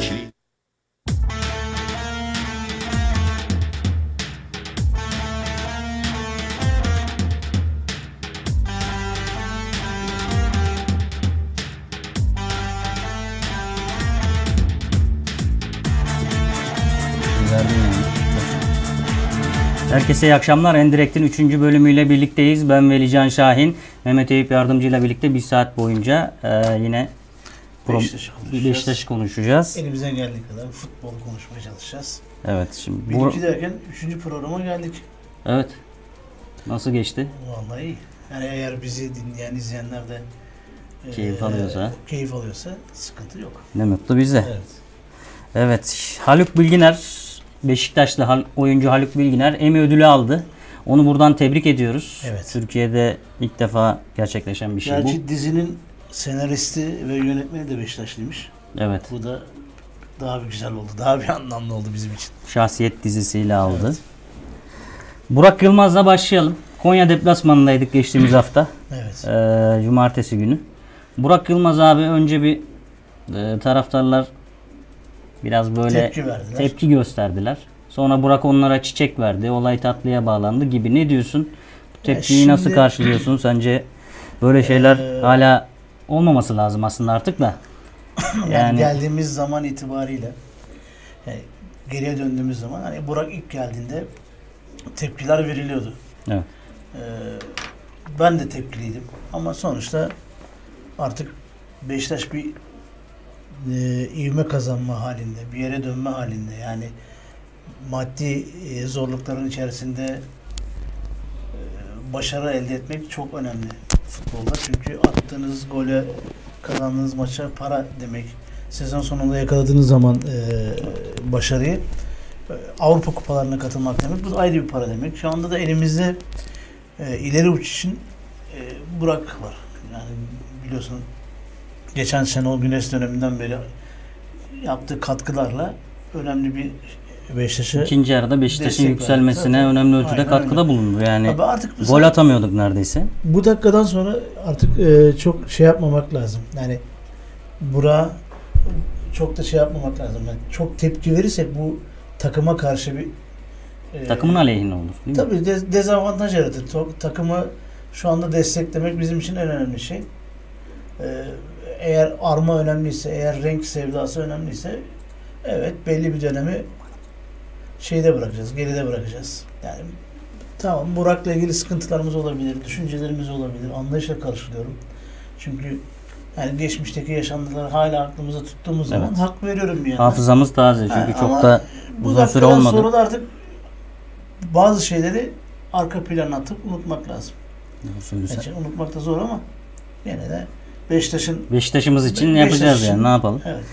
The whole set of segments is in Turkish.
bekli. Herkese iyi akşamlar. Endirekt'in 3. bölümüyle birlikteyiz. Ben Velican Şahin. Mehmet Eyüp yardımcıyla birlikte bir saat boyunca e, yine Beşiktaş'ı konuşacağız. Beşiktaş'ı konuşacağız. Elimizden geldiği kadar futbol konuşmaya çalışacağız. Evet şimdi Bir bu, iki derken üçüncü programa geldik. evet. Nasıl geçti? Vallahi iyi. Yani eğer bizi dinleyen izleyenler de Keyif eee, alıyorsa. keyif alıyorsa sıkıntı yok. Ne mutlu bize. Evet. Evet. Haluk Bilginer Beşiktaşlı oyuncu Haluk Bilginer Emmy ödülü aldı. Onu buradan tebrik ediyoruz. Evet. Türkiye'de ilk defa gerçekleşen bir şey Gerçi dizinin senaristi ve yönetmeni de Beşiktaşlıymış. Evet. Bu da daha bir güzel oldu. Daha bir anlamlı oldu bizim için. Şahsiyet dizisiyle aldı. Evet. Burak Yılmaz'la başlayalım. Konya deplasmanındaydık geçtiğimiz hafta. Evet. Ee, cumartesi günü. Burak Yılmaz abi önce bir e, taraftarlar biraz böyle Tepki verdiler. tepki gösterdiler. Sonra Burak onlara çiçek verdi. Olay tatlıya bağlandı gibi. Ne diyorsun? Bu tepkiyi şimdi- nasıl karşılıyorsun? Sence böyle şeyler Ee, hala olmaması lazım aslında artık da. yani, Yani geldiğimiz zaman itibariyle yani geriye döndüğümüz zaman hani Burak ilk geldiğinde tepkiler veriliyordu. Evet. Ee, ben de tepkiliydim ama sonuçta artık Beşiktaş bir e, ivme kazanma halinde, bir yere dönme halinde. Yani maddi e, zorlukların içerisinde e, başarı elde etmek çok önemli futbolda. Çünkü attığınız gole, kazandığınız maça para demek. Sezon sonunda yakaladığınız zaman e, başarıyı e, Avrupa kupalarına katılmak demek. Bu da ayrı bir para demek. Şu anda da elimizde e, ileri uç için e, Burak var. Yani biliyorsun geçen Şenol Güneş döneminden beri yaptığı katkılarla önemli bir Beşiktaş'a ikinci yarıda Beşiktaş'ın Destek verdi. yükselmesine Tabii. önemli ölçüde Aynen katkıda öyle. bulundu. Yani Abi artık gol atamıyorduk neredeyse. bu dakikadan sonra artık e, çok şey yapmamak lazım. Yani Burak'a çok da şey yapmamak lazım. Yani çok tepki verirsek bu takıma karşı bir e, Takımın aleyhine olur. Değil mi? Tabii de- dezavantaj yaratır. To- Takımı şu anda desteklemek bizim için en önemli şey. Ee, eğer arma önemliyse, eğer renk sevdası önemliyse evet belli bir dönemi şeyde bırakacağız, geride bırakacağız. Yani tamam Burak'la ilgili sıkıntılarımız olabilir, düşüncelerimiz olabilir, anlayışla karşılıyorum. Çünkü yani geçmişteki yaşantıları hala aklımıza tuttuğumuz zaman Evet. hak veriyorum yandan. Hafızamız taze çünkü Ha, çok da Bu uzun süre olmadı. sonra da artık bazı şeyleri arka plana atıp unutmak lazım. Gerçi unutmak da zor ama yine de Beşiktaş'ın Beşiktaş'ımız için Beşiktaş yapacağız için- yani ne yapalım. evet.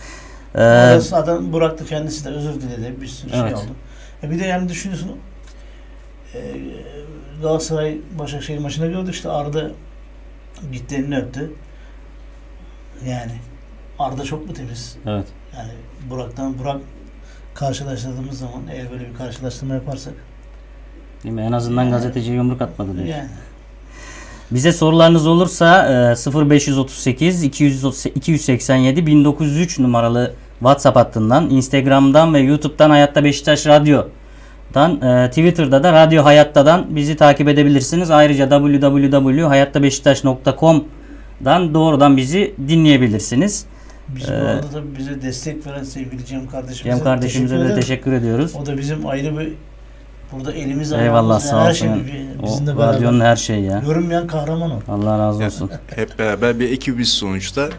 Ee, Burak da kendisi de özür diledi. Bir sürü Evet. şey oldu. E bir de yani düşünüyorsun e, Galatasaray Başakşehir maçında gördük işte Arda gitti elini öptü. Yani Arda çok mu temiz? evet. Yani Burak'tan Burak karşılaştırdığımız zaman eğer böyle bir karşılaştırma yaparsak Değil mi? En azından Yani- gazeteci yumruk atmadı diyor. yani Bize sorularınız olursa e, 0538 230 287 1903 numaralı WhatsApp hattından, Instagram'dan ve YouTube'dan Hayatta Beşiktaş Radyo'dan, e, Twitter'da da Radyo Hayatta'dan bizi takip edebilirsiniz. Ayrıca www.hayattabeşiktaş.com'dan doğrudan bizi dinleyebilirsiniz. Biz Ee, bu arada tabii bize destek veren sevgili Cem kardeşimize, Cem kardeşimize de ederim. teşekkür ediyoruz. O da bizim ayrı bir burada elimiz Eyvallah sağ her olsun. şey bizimle radyonun beraber. her şeyi ya. Görünmeyen kahraman o. Allah razı olsun. Hep beraber bir ekibiz sonuçta.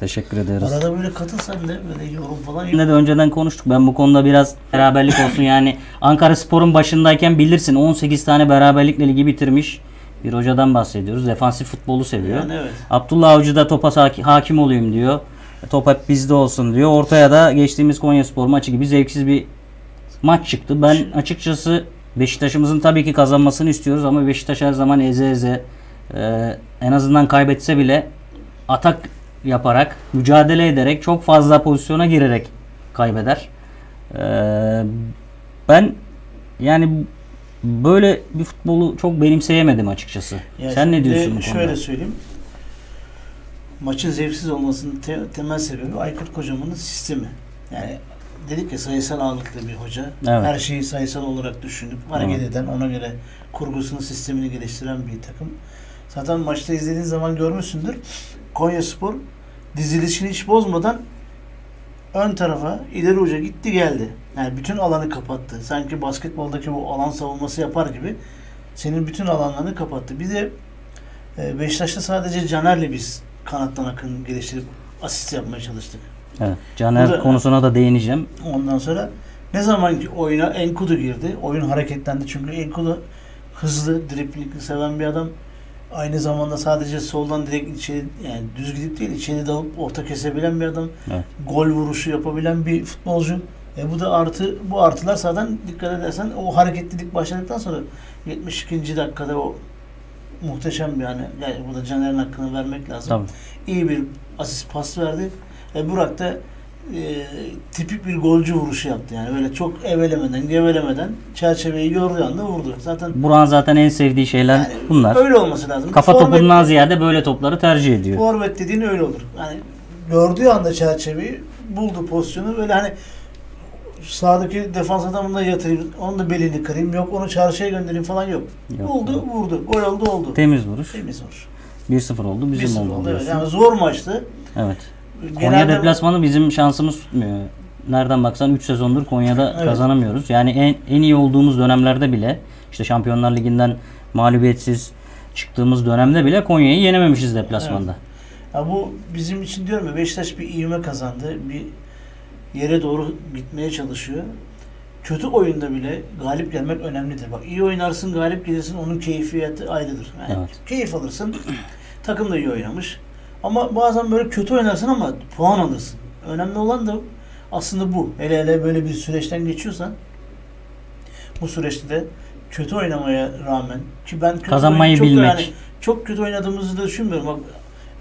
Teşekkür ediyoruz. Arada böyle katılsan da böyle yorum falan yok. De önceden konuştuk. Ben bu konuda biraz beraberlik olsun yani. Ankara Spor'un başındayken bilirsin 18 tane beraberlikle ligi bitirmiş bir hocadan bahsediyoruz. Defansif futbolu seviyor. Yani evet. Abdullah Avcı da topa haki- hakim olayım diyor. Top hep bizde olsun diyor. Ortaya da geçtiğimiz Konyaspor maçı gibi zevksiz bir maç çıktı. Ben açıkçası Beşiktaş'ımızın tabii ki kazanmasını istiyoruz ama Beşiktaş her zaman eze eze e, en azından kaybetse bile atak yaparak, mücadele ederek, çok fazla pozisyona girerek kaybeder. E, ben yani böyle bir futbolu çok benimseyemedim açıkçası. Ya Sen ne diyorsun bu konuda? Şöyle söyleyeyim. Maçın zevksiz olmasının te- temel sebebi Aykut Kocaman'ın sistemi. Yani dedik ya sayısal ağırlıklı bir hoca. Evet. Her şeyi sayısal olarak düşünüp hareket Evet. eden, ona göre kurgusunu, sistemini geliştiren bir takım. Zaten maçta izlediğin zaman görmüşsündür. Konya Spor dizilişini hiç bozmadan ön tarafa ileri uca gitti geldi. Yani bütün alanı kapattı. Sanki basketboldaki bu alan savunması yapar gibi senin bütün alanlarını kapattı. Bir de e, Beşiktaş'ta sadece Caner'le biz kanattan akın geliştirip asist yapmaya çalıştık. Evet. Caner da- konusuna da değineceğim. Ondan sonra ne zaman ki oyuna Enkudu girdi, oyun hareketlendi çünkü Enkudu hızlı, driplingi seven bir adam. Aynı zamanda sadece soldan direkt içeri yani düz gidip değil içeri dalıp orta kesebilen bir adam. Evet. Gol vuruşu yapabilen bir futbolcu. E bu da artı bu artılar zaten dikkat edersen o hareketlilik başladıktan sonra 72. dakikada o muhteşem bir hani yani burada Caner'in hakkını vermek lazım Tabii. iyi bir asist pas verdi. E, Burak da e, tipik bir golcü vuruşu yaptı. Yani böyle çok evelemeden, gevelemeden çerçeveyi gördüğü anda vurdu. Zaten Burak'ın zaten en sevdiği şeyler yani bunlar. öyle olması lazım. Kafa Forvet- topundan ziyade böyle topları tercih ediyor. Forvet dediğin öyle olur. Yani gördüğü anda çerçeveyi buldu pozisyonu böyle hani sağdaki defans adamını da yatırayım, onun da belini kırayım, yok onu çarşıya göndereyim falan yok. Yok, buldu, yok. vurdu. Gol oldu, oldu. Temiz vuruş. Temiz vuruş. 1-0 oldu. Bizim 1-0 oldu. oldu, evet. Yani zor maçtı. Evet. Konya Genelde- deplasmanı bizim şansımız tutmuyor. Nereden baksan 3 sezondur Konya'da Evet. kazanamıyoruz. Yani en, en iyi olduğumuz dönemlerde bile işte Şampiyonlar Ligi'nden mağlubiyetsiz çıktığımız dönemde bile Konya'yı yenememişiz deplasmanda. Ya bu bizim için diyorum ya Beşiktaş bir ivme kazandı. Bir yere doğru gitmeye çalışıyor. Kötü oyunda bile galip gelmek önemlidir. Bak iyi oynarsın galip gelirsin onun keyfiyeti ayrıdır. Yani Evet. Keyif alırsın. Takım da iyi oynamış. Ama bazen böyle kötü oynarsın ama puan alırsın. Önemli olan da aslında bu. Hele hele böyle bir süreçten geçiyorsan bu süreçte de kötü oynamaya rağmen ki ben kötü Kazanmayı çok bilmek. yani çok kötü oynadığımızı da düşünmüyorum. Bak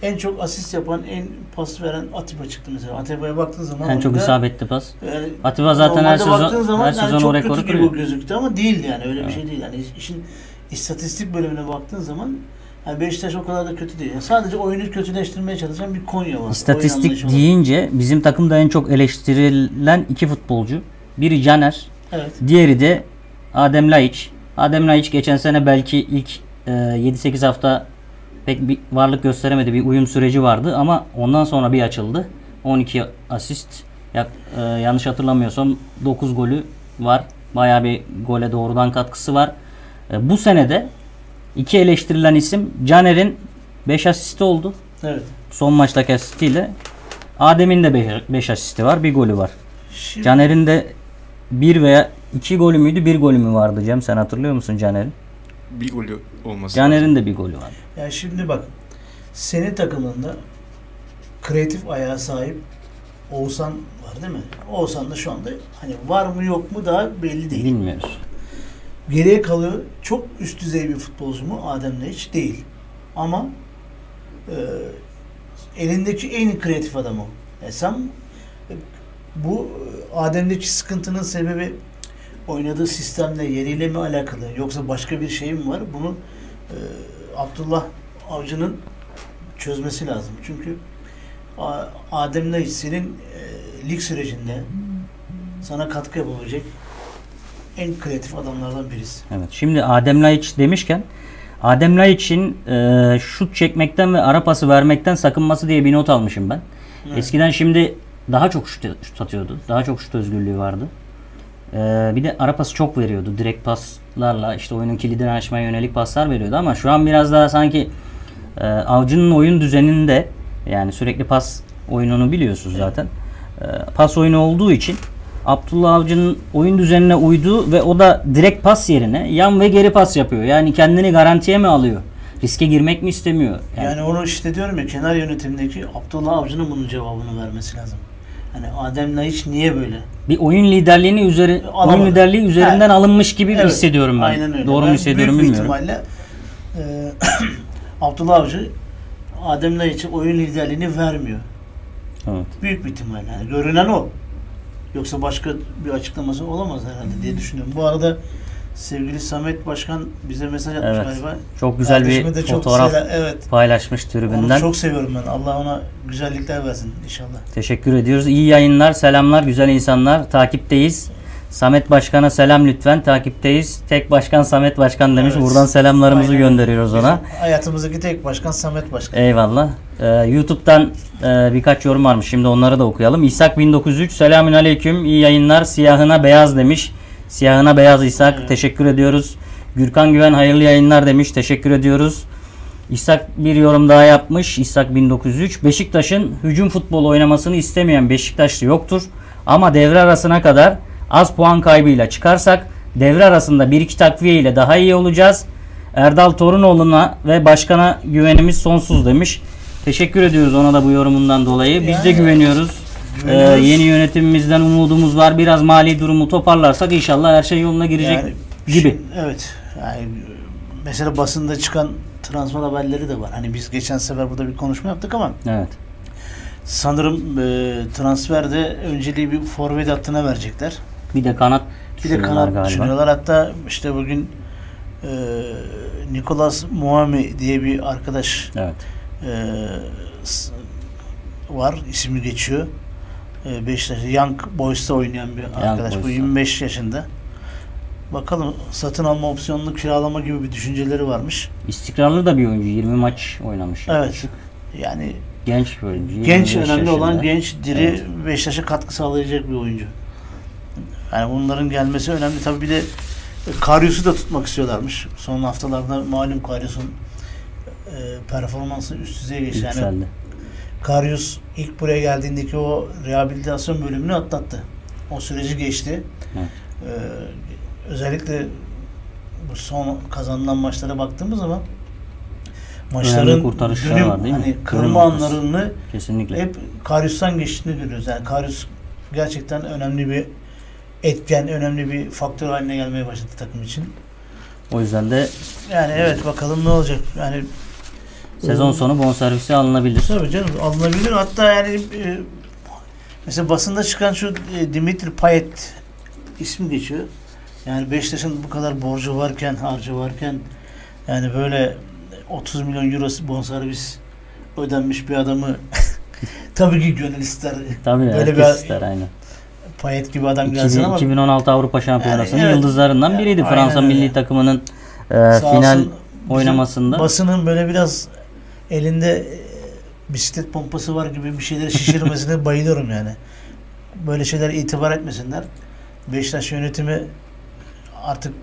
en çok asist yapan, en pas veren Atiba çıktı mesela. Atiba'ya baktığın zaman En çok isabetli pas. yani Atiba zaten her sezon zaman her yani sezon çok o rekoru kırıyor. gözüktü ama değildi yani öyle bir Evet. şey değil. Yani işin istatistik bölümüne baktığın zaman yani Beşiktaş o kadar da kötü değil. Yani sadece oyunu kötüleştirmeye çalışan bir Konya var. İstatistik deyince bizim takımda en çok eleştirilen iki futbolcu. Biri Caner, Evet. diğeri de Adem Laiç. Adem Laiç geçen sene belki ilk e, 7-8 hafta pek bir varlık gösteremedi. Bir uyum süreci vardı ama ondan sonra bir açıldı. 12 asist. Ya, e, yanlış hatırlamıyorsam 9 golü var. Bayağı bir gole doğrudan katkısı var. E, bu senede iki eleştirilen isim Caner'in 5 asisti oldu. Evet. Son maçtaki asistiyle. Adem'in de 5 asisti var. Bir golü var. Şimdi, Caner'in de bir veya iki golü müydü? Bir golü mü vardı Cem? Sen hatırlıyor musun Caner'in? Bir golü olması Caner'in de bir golü vardı. yani şimdi bak senin takımında kreatif ayağa sahip Oğuzhan var değil mi? Oğuzhan da şu anda hani var mı yok mu daha belli değil. Bilmiyoruz. Geriye kalıyor. Çok üst düzey bir futbolcu mu? Adem hiç değil. Ama e, elindeki en kreatif adam o. E sen bu e, Adem'deki sıkıntının sebebi oynadığı sistemle, yeriyle mi alakalı yoksa başka bir şey mi var? Bunu e, Abdullah Avcı'nın çözmesi lazım. Çünkü A- Adem Laiç senin e, lig sürecinde sana katkı yapabilecek en kreatif adamlardan birisi. Evet. Şimdi Adem Laiç demişken Adem Laiç'in e, şut çekmekten ve ara pası vermekten sakınması diye bir not almışım ben. Evet. Eskiden şimdi daha çok şut, şut atıyordu. Daha çok şut özgürlüğü vardı. E, bir de ara pası çok veriyordu. Direkt paslarla işte oyunun kilidini açmaya yönelik paslar veriyordu ama şu an biraz daha sanki e, avcının oyun düzeninde yani sürekli pas oyununu biliyorsunuz zaten. E, pas oyunu olduğu için Abdullah Avcı'nın oyun düzenine uydu ve o da direkt pas yerine yan ve geri pas yapıyor. Yani kendini garantiye mi alıyor? Riske girmek mi istemiyor? Yani, Yani onu işte diyorum ya kenar yönetimdeki Abdullah Avcı'nın bunun cevabını vermesi lazım. Hani Adem Laiç niye böyle? bir oyun liderliğini üzeri Alamadı. oyun liderliği üzerinden Ha. alınmış gibi Evet, hissediyorum ben. Aynen öyle. Doğru Ben mu hissediyorum büyük bilmiyorum. ihtimalle e, Abdullah Avcı Adem Laiç'e oyun liderliğini vermiyor. Evet. Büyük bir ihtimalle. Yani görünen o. Yoksa başka bir açıklaması olamaz herhalde diye düşünüyorum. Bu arada Sevgili Samet Başkan bize mesaj atmış Evet. galiba. Çok güzel Kardeşime bir fotoğraf selam- evet. paylaşmış Onu tribünden. çok seviyorum ben. Allah ona güzellikler versin inşallah. Teşekkür ediyoruz. İyi yayınlar, selamlar güzel insanlar. Takipteyiz. Samet Başkan'a selam lütfen. Takipteyiz. Tek başkan Samet Başkan demiş. Evet. Buradan selamlarımızı Aynen. gönderiyoruz ona. Bizim hayatımızdaki tek başkan Samet Başkan. Eyvallah. Ee, YouTube'dan e, birkaç yorum varmış. Şimdi onları da okuyalım. İshak 1903 Selamün Aleyküm. İyi yayınlar. Siyahına beyaz demiş. Siyahına beyaz İshak. Evet. Teşekkür ediyoruz. Gürkan Güven hayırlı yayınlar demiş. Teşekkür ediyoruz. İshak bir yorum daha yapmış. İshak 1903. Beşiktaş'ın hücum futbolu oynamasını istemeyen Beşiktaşlı yoktur. Ama devre arasına kadar az puan kaybıyla çıkarsak devre arasında bir iki takviye ile daha iyi olacağız. Erdal Torunoğlu'na ve başkana güvenimiz sonsuz demiş. Teşekkür ediyoruz ona da bu yorumundan dolayı. Biz de güveniyoruz. Ee, yeni yönetimimizden umudumuz var. Biraz mali durumu toparlarsak inşallah her şey yoluna girecek Yani gibi. şimdi- evet. Yani mesela basında çıkan transfer haberleri de var. Hani biz geçen sefer burada bir konuşma yaptık ama Evet. sanırım e, transferde önceliği bir forvet hattına verecekler. Bir de kanat Bir de kanat galiba. düşünüyorlar. Hatta işte bugün e, Nicolas Muami diye bir arkadaş Evet. e, var. ismi geçiyor. E, Beşiktaş Young Boys'ta oynayan bir arkadaş. Bu Boys'ta. 25 yaşında. Bakalım satın alma opsiyonlu kiralama gibi bir düşünceleri varmış. İstikrarlı da bir oyuncu. 20 maç oynamış. Evet. Yani Genç bir oyuncu. genç 25 önemli olan yaşında. genç diri Evet. Beşiktaş'a katkı sağlayacak bir oyuncu. Yani bunların gelmesi önemli. Tabii bir de Karius'u da tutmak istiyorlarmış. Son haftalarda malum Karius'un e, performansı üst düzeye geçti. Yani. Karius ilk buraya geldiğindeki o rehabilitasyon bölümünü atlattı. O süreci geçti. Evet. Ee, özellikle bu son kazanılan maçlara baktığımız zaman maçların dönüm, var değil mi? hani kırılma anlarını Kesinlikle. hep Karius'tan geçtiğini görüyoruz. Yani Karius gerçekten önemli bir etken, önemli bir faktör haline gelmeye başladı takım için. O yüzden de Yani evet bakalım ne olacak. Yani sezon sonu bonservisi alınabilir. Tabii canım alınabilir. Hatta yani e, mesela basında çıkan şu e, Dimitri Payet ismi geçiyor. Yani Beşiktaş'ın bu kadar borcu varken, harcı varken yani böyle 30 milyon euro bonservis ödenmiş bir adamı tabii ki gönül ister. Tabii Böyle bir- ister aynen. Payet gibi adam gelsin 2000 ama 2016 Avrupa Şampiyonası'nın Yani evet. yıldızlarından Ya, biriydi Fransa öyle. milli takımının e, final oynamasında. basının böyle biraz elinde e, bisiklet pompası var gibi bir şeyleri şişirmesine bayılıyorum yani. Böyle şeyler itibar etmesinler. Beşiktaş yönetimi artık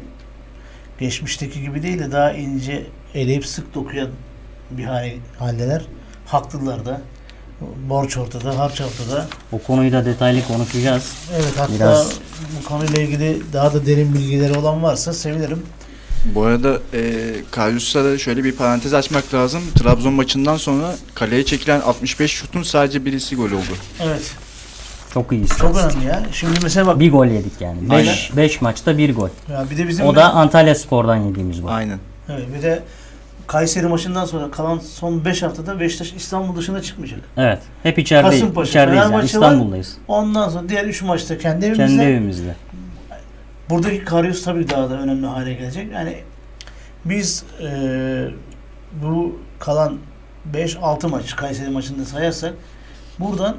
geçmişteki gibi değil de daha ince eleyip sık dokuyan bir hale, haldeler. Haklılar da. Borç ortada, harç ortada. O konuyu da detaylı konuşacağız. Evet hatta Biraz- bu konuyla ilgili daha da derin bilgileri olan varsa sevinirim. Bu arada e, Karius'ta da şöyle bir parantez açmak lazım. Trabzon maçından sonra kaleye çekilen 65 şutun sadece birisi gol oldu. Evet. Çok iyi Çok istatistik. önemli ya. Şimdi mesela bak Bir gol yedik yani. Aynen. 5 5 maçta bir gol. ya bir de bizim O da Antalya Spor'dan yediğimiz gol. Aynen. Evet bir de Kayseri maçından sonra kalan son 5 haftada Beşiktaş İstanbul dışına çıkmayacak. Evet. Hep içerideyiz. Kasımpaşa, İçerideyiz yani. Var. İstanbul'dayız. Ondan sonra diğer 3 maçta kendi evimizde. Kendi evimizde. Buradaki Karius tabii daha da önemli hale gelecek. Yani biz eee, bu kalan 5-6 maç Kayseri maçında sayarsak buradan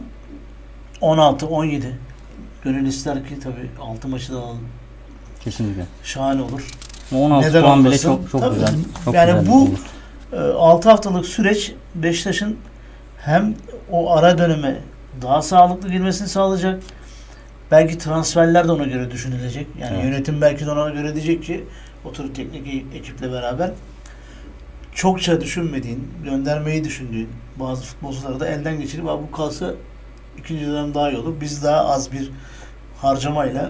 16-17 gönül ister ki tabii 6 maçı da alalım. Kesinlikle. Şahane olur. 16 Neden puan bile çok çok Tabii. güzel. Çok Yani güzel bu- olur. 6 haftalık süreç Beşiktaş'ın hem o ara döneme daha sağlıklı girmesini sağlayacak. Belki transferler de ona göre düşünülecek. Yani Evet. yönetim belki de ona göre diyecek ki oturup teknik e- ekiple beraber çokça düşünmediğin, göndermeyi düşündüğün bazı futbolcuları da elden geçirip "Aa, bu kalsa ikinci dönem daha iyi olur. Biz daha az bir harcamayla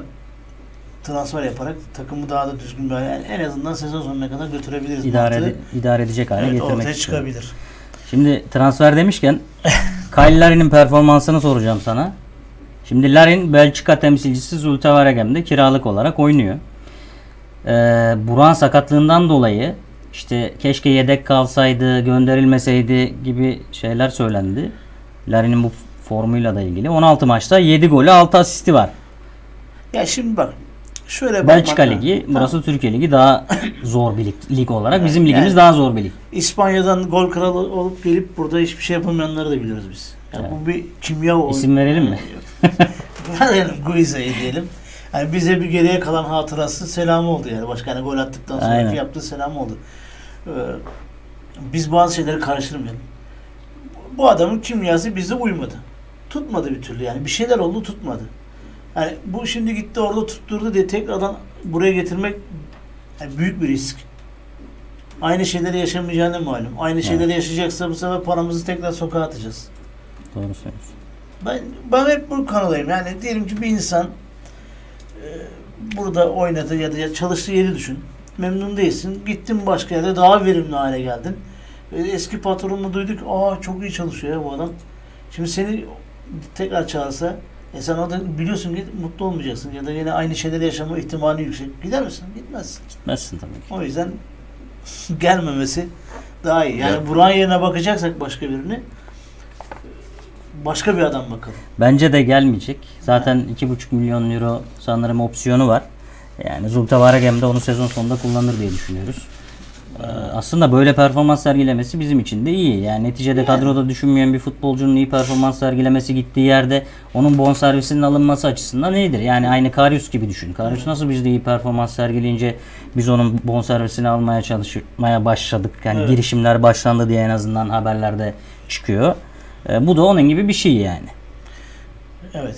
transfer yaparak takımı daha da düzgün bir hale yani en azından sezon sonuna kadar götürebiliriz. İdare, ede- idare edecek hale Evet, getirmek ortaya istiyorum. çıkabilir. Şimdi transfer demişken Kyle Larin'in performansını soracağım sana. Şimdi Larin Belçika temsilcisi Zulte Waregem'de kiralık olarak oynuyor. Ee, Buran sakatlığından dolayı işte keşke yedek kalsaydı, gönderilmeseydi gibi şeyler söylendi. Larin'in bu formuyla da ilgili. 16 maçta 7 golü 6 asisti var. Ya şimdi bak şöyle Belçika. Ligi, burası Türkiye Ligi daha zor bir lig, lig olarak. Bizim Yani- ligimiz daha zor bir lig. İspanya'dan gol kralı olup gelip burada hiçbir şey yapamayanları da biliyoruz biz. Yani bu bir kimya oyunu. İsim verelim mi? Verelim Guiza'yı diyelim. Yani bize bir geriye kalan hatırası selamı oldu yani. Başka hani gol attıktan sonraki Aynen. yaptığı selam oldu. Ee, biz bazı şeyleri karıştırmayalım. Bu adamın kimyası bize uymadı. Tutmadı bir türlü yani. Bir şeyler oldu tutmadı. Yani bu şimdi gitti orada tutturdu diye tekrardan buraya getirmek yani büyük bir risk. Aynı şeyleri yaşamayacağını malum. Aynı şeyleri yaşayacaksa bu sefer paramızı tekrar sokağa atacağız. Doğru söylüyorsun. Ben ben hep bu kanadayım. Yani diyelim ki bir insan e, burada oynadı ya da çalıştığı yeri düşün. Memnun değilsin. Gittin başka yerde daha verimli hale geldin. E, eski patronunu duyduk. Aa çok iyi çalışıyor ya bu adam. Şimdi seni tekrar çağırsa e sen orada biliyorsun ki mutlu olmayacaksın ya da yine aynı şeyleri yaşama ihtimali yüksek. Gider misin? Gitmezsin. Gitmezsin tabii ki. O yüzden gelmemesi daha iyi. Yani Ya- Burak'ın yerine bakacaksak başka birini başka bir adam bakalım. Bence de gelmeyecek. Zaten 2,5 milyon euro sanırım opsiyonu var. Yani Zulte Varegem de onu sezon sonunda kullanır diye düşünüyoruz. Ee, aslında böyle performans sergilemesi bizim için de iyi. Yani neticede kadroda düşünmeyen bir futbolcunun iyi performans sergilemesi gittiği yerde onun bonservisinin alınması açısından iyidir. Yani aynı Karius gibi düşün. Karius nasıl bizde iyi performans sergileyince biz onun bonservisini almaya çalışmaya başladık. Yani Evet. girişimler başlandı diye en azından haberlerde çıkıyor. Ee, bu da onun gibi bir şey yani. Evet.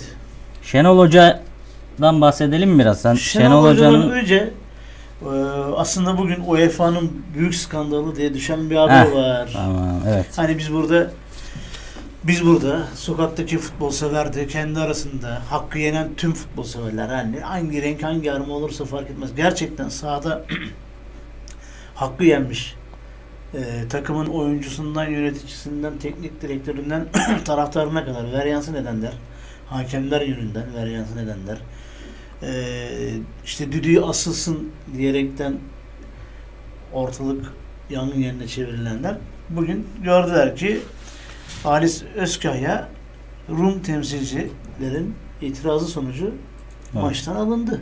Şenol Hoca'dan bahsedelim biraz. Sen Şenol, Şenol Hoca'nın önce e, aslında bugün UEFA'nın büyük skandalı diye düşen bir haber Heh, var. Tamam evet. Hani biz burada biz burada sokaktaki futbol sever de kendi arasında hakkı yenen tüm futbol severler hani hangi renk hangi arma olursa fark etmez. Gerçekten sahada hakkı yenmiş. e, takımın oyuncusundan, yöneticisinden, teknik direktöründen taraftarına kadar veryansı nedenler. Hakemler yönünden veryansı nedenler. E, işte düdüğü asılsın diyerekten ortalık yangın yerine çevrilenler bugün gördüler ki Halis Özkaya Rum temsilcilerin itirazı sonucu maçtan alındı.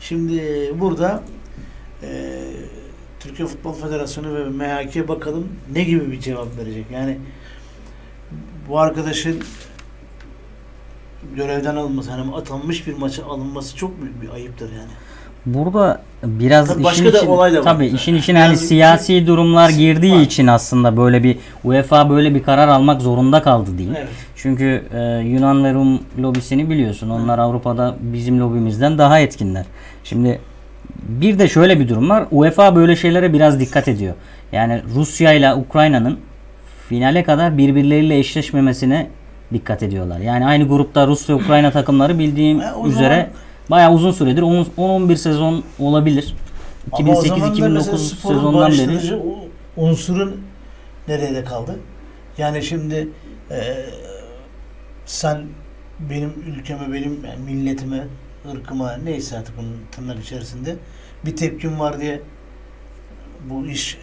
Şimdi burada e, Türkiye Futbol Federasyonu ve MHK bakalım ne gibi bir cevap verecek. Yani bu arkadaşın görevden alınması, hani atanmış bir maça alınması çok büyük bir ayıptır yani. Burada biraz Tabii işin başka da için, olay da var. tabii işin içine hani Yani siyasi durumlar girdiği var. için aslında böyle bir UEFA böyle bir karar almak zorunda kaldı diyeyim. Evet. Çünkü e, Yunan ve Rum lobisini biliyorsun. Onlar Avrupa'da bizim lobimizden daha etkinler. Şimdi bir de şöyle bir durum var. UEFA böyle şeylere biraz dikkat ediyor. Yani Rusya ile Ukrayna'nın finale kadar birbirleriyle eşleşmemesine dikkat ediyorlar. Yani aynı grupta Rus ve Ukrayna takımları bildiğim E, üzere zaman- bayağı uzun süredir 10 10-11 sezon olabilir. Ama o zaman da mesela 2008-2009 sporun sezondan beri unsurun nerede kaldı? Yani şimdi e, sen benim ülkeme, benim milletime, ırkıma neyse artık bunun tırnak içerisinde bir tepkim var diye bu iş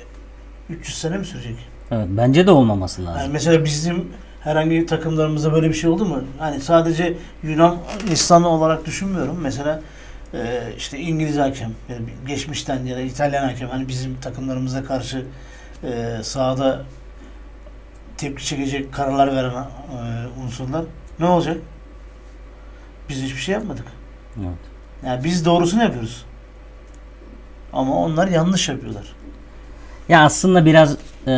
300 sene mi sürecek? evet, bence de olmaması lazım. Yani mesela bizim herhangi takımlarımızda böyle bir şey oldu mu? Hani sadece Yunan İslam'ı olarak düşünmüyorum. Mesela e, işte İngiliz hakem, yani geçmişten ya da İtalyan hakem hani bizim takımlarımıza karşı e, sahada tepki çekecek kararlar veren e, unsurlar ne olacak? Biz hiçbir şey yapmadık. Evet. Yani biz doğrusunu yapıyoruz. Ama onlar yanlış yapıyorlar. Ya aslında biraz e,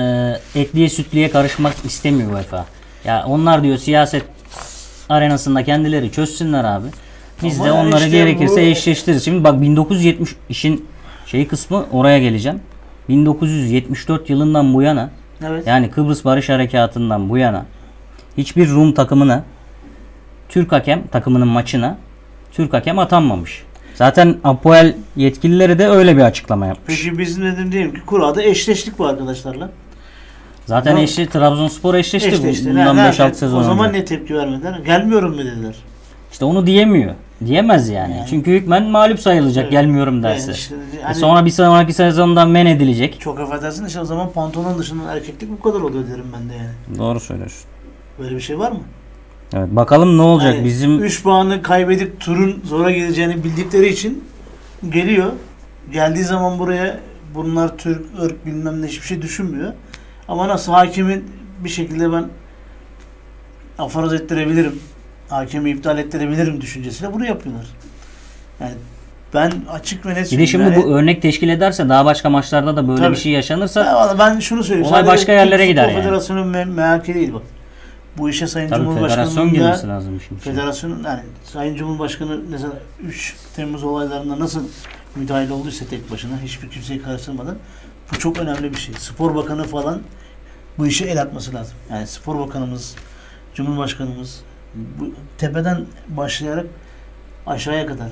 etliye sütlüye karışmak istemiyor UEFA. Ya onlar diyor siyaset arenasında kendileri çözsünler abi. Biz Ama de onları işte gerekirse bu- eşleştiririz. Şimdi bak 1970 işin şey kısmı oraya geleceğim. 1974 yılından bu yana Evet. yani Kıbrıs Barış Harekatı'ndan bu yana hiçbir Rum takımına Türk hakem takımının maçına Türk hakem atanmamış. Zaten Apoel yetkilileri de öyle bir açıklama yapmış. Peki biz ne dedim diyelim ki kurada eşleştik bu arkadaşlarla. Zaten Ama- eşli Trabzonspor eşleşti bu- Eşleşti. bundan Ne- 5-6 ne- sezon O zaman önce. ne tepki vermediler? Gelmiyorum mu dediler. İşte onu diyemiyor. Diyemez yani. Çünkü hükmen mağlup sayılacak Evet. gelmiyorum derse. Yani işte E hani sonra bir sonraki sezondan men edilecek. çok affedersin işte o zaman pantolon dışından erkeklik bu kadar oluyor derim ben de yani. Doğru söylüyorsun. Böyle bir şey var mı? Evet bakalım ne olacak Yani bizim 3 puanı kaybedip turun zora geleceğini bildikleri için geliyor. Geldiği zaman buraya bunlar Türk, ırk bilmem ne hiçbir şey düşünmüyor. Ama nasıl hakimin bir şekilde ben afaroz ettirebilirim. Hakemi iptal ettirebilirim düşüncesiyle bunu yapıyorlar. Yani ben açık ve net Bir de şimdi yani- bu örnek teşkil ederse daha başka maçlarda da böyle Tabii. bir şey yaşanırsa Ya ben şunu söyleyeyim. Olay sadece başka yerlere gider yani. Federasyonu me MHK değil bak. Bu işe Sayın tabii Cumhurbaşkanı'nın da lazım içine. federasyonun yani Sayın Cumhurbaşkanı mesela 3 Temmuz olaylarında nasıl müdahale olduysa tek başına hiçbir kimseyi karıştırmadan bu çok önemli bir şey. Spor Bakanı falan bu işe el atması lazım. Yani Spor Bakanımız, Cumhurbaşkanımız bu tepeden başlayarak aşağıya kadar.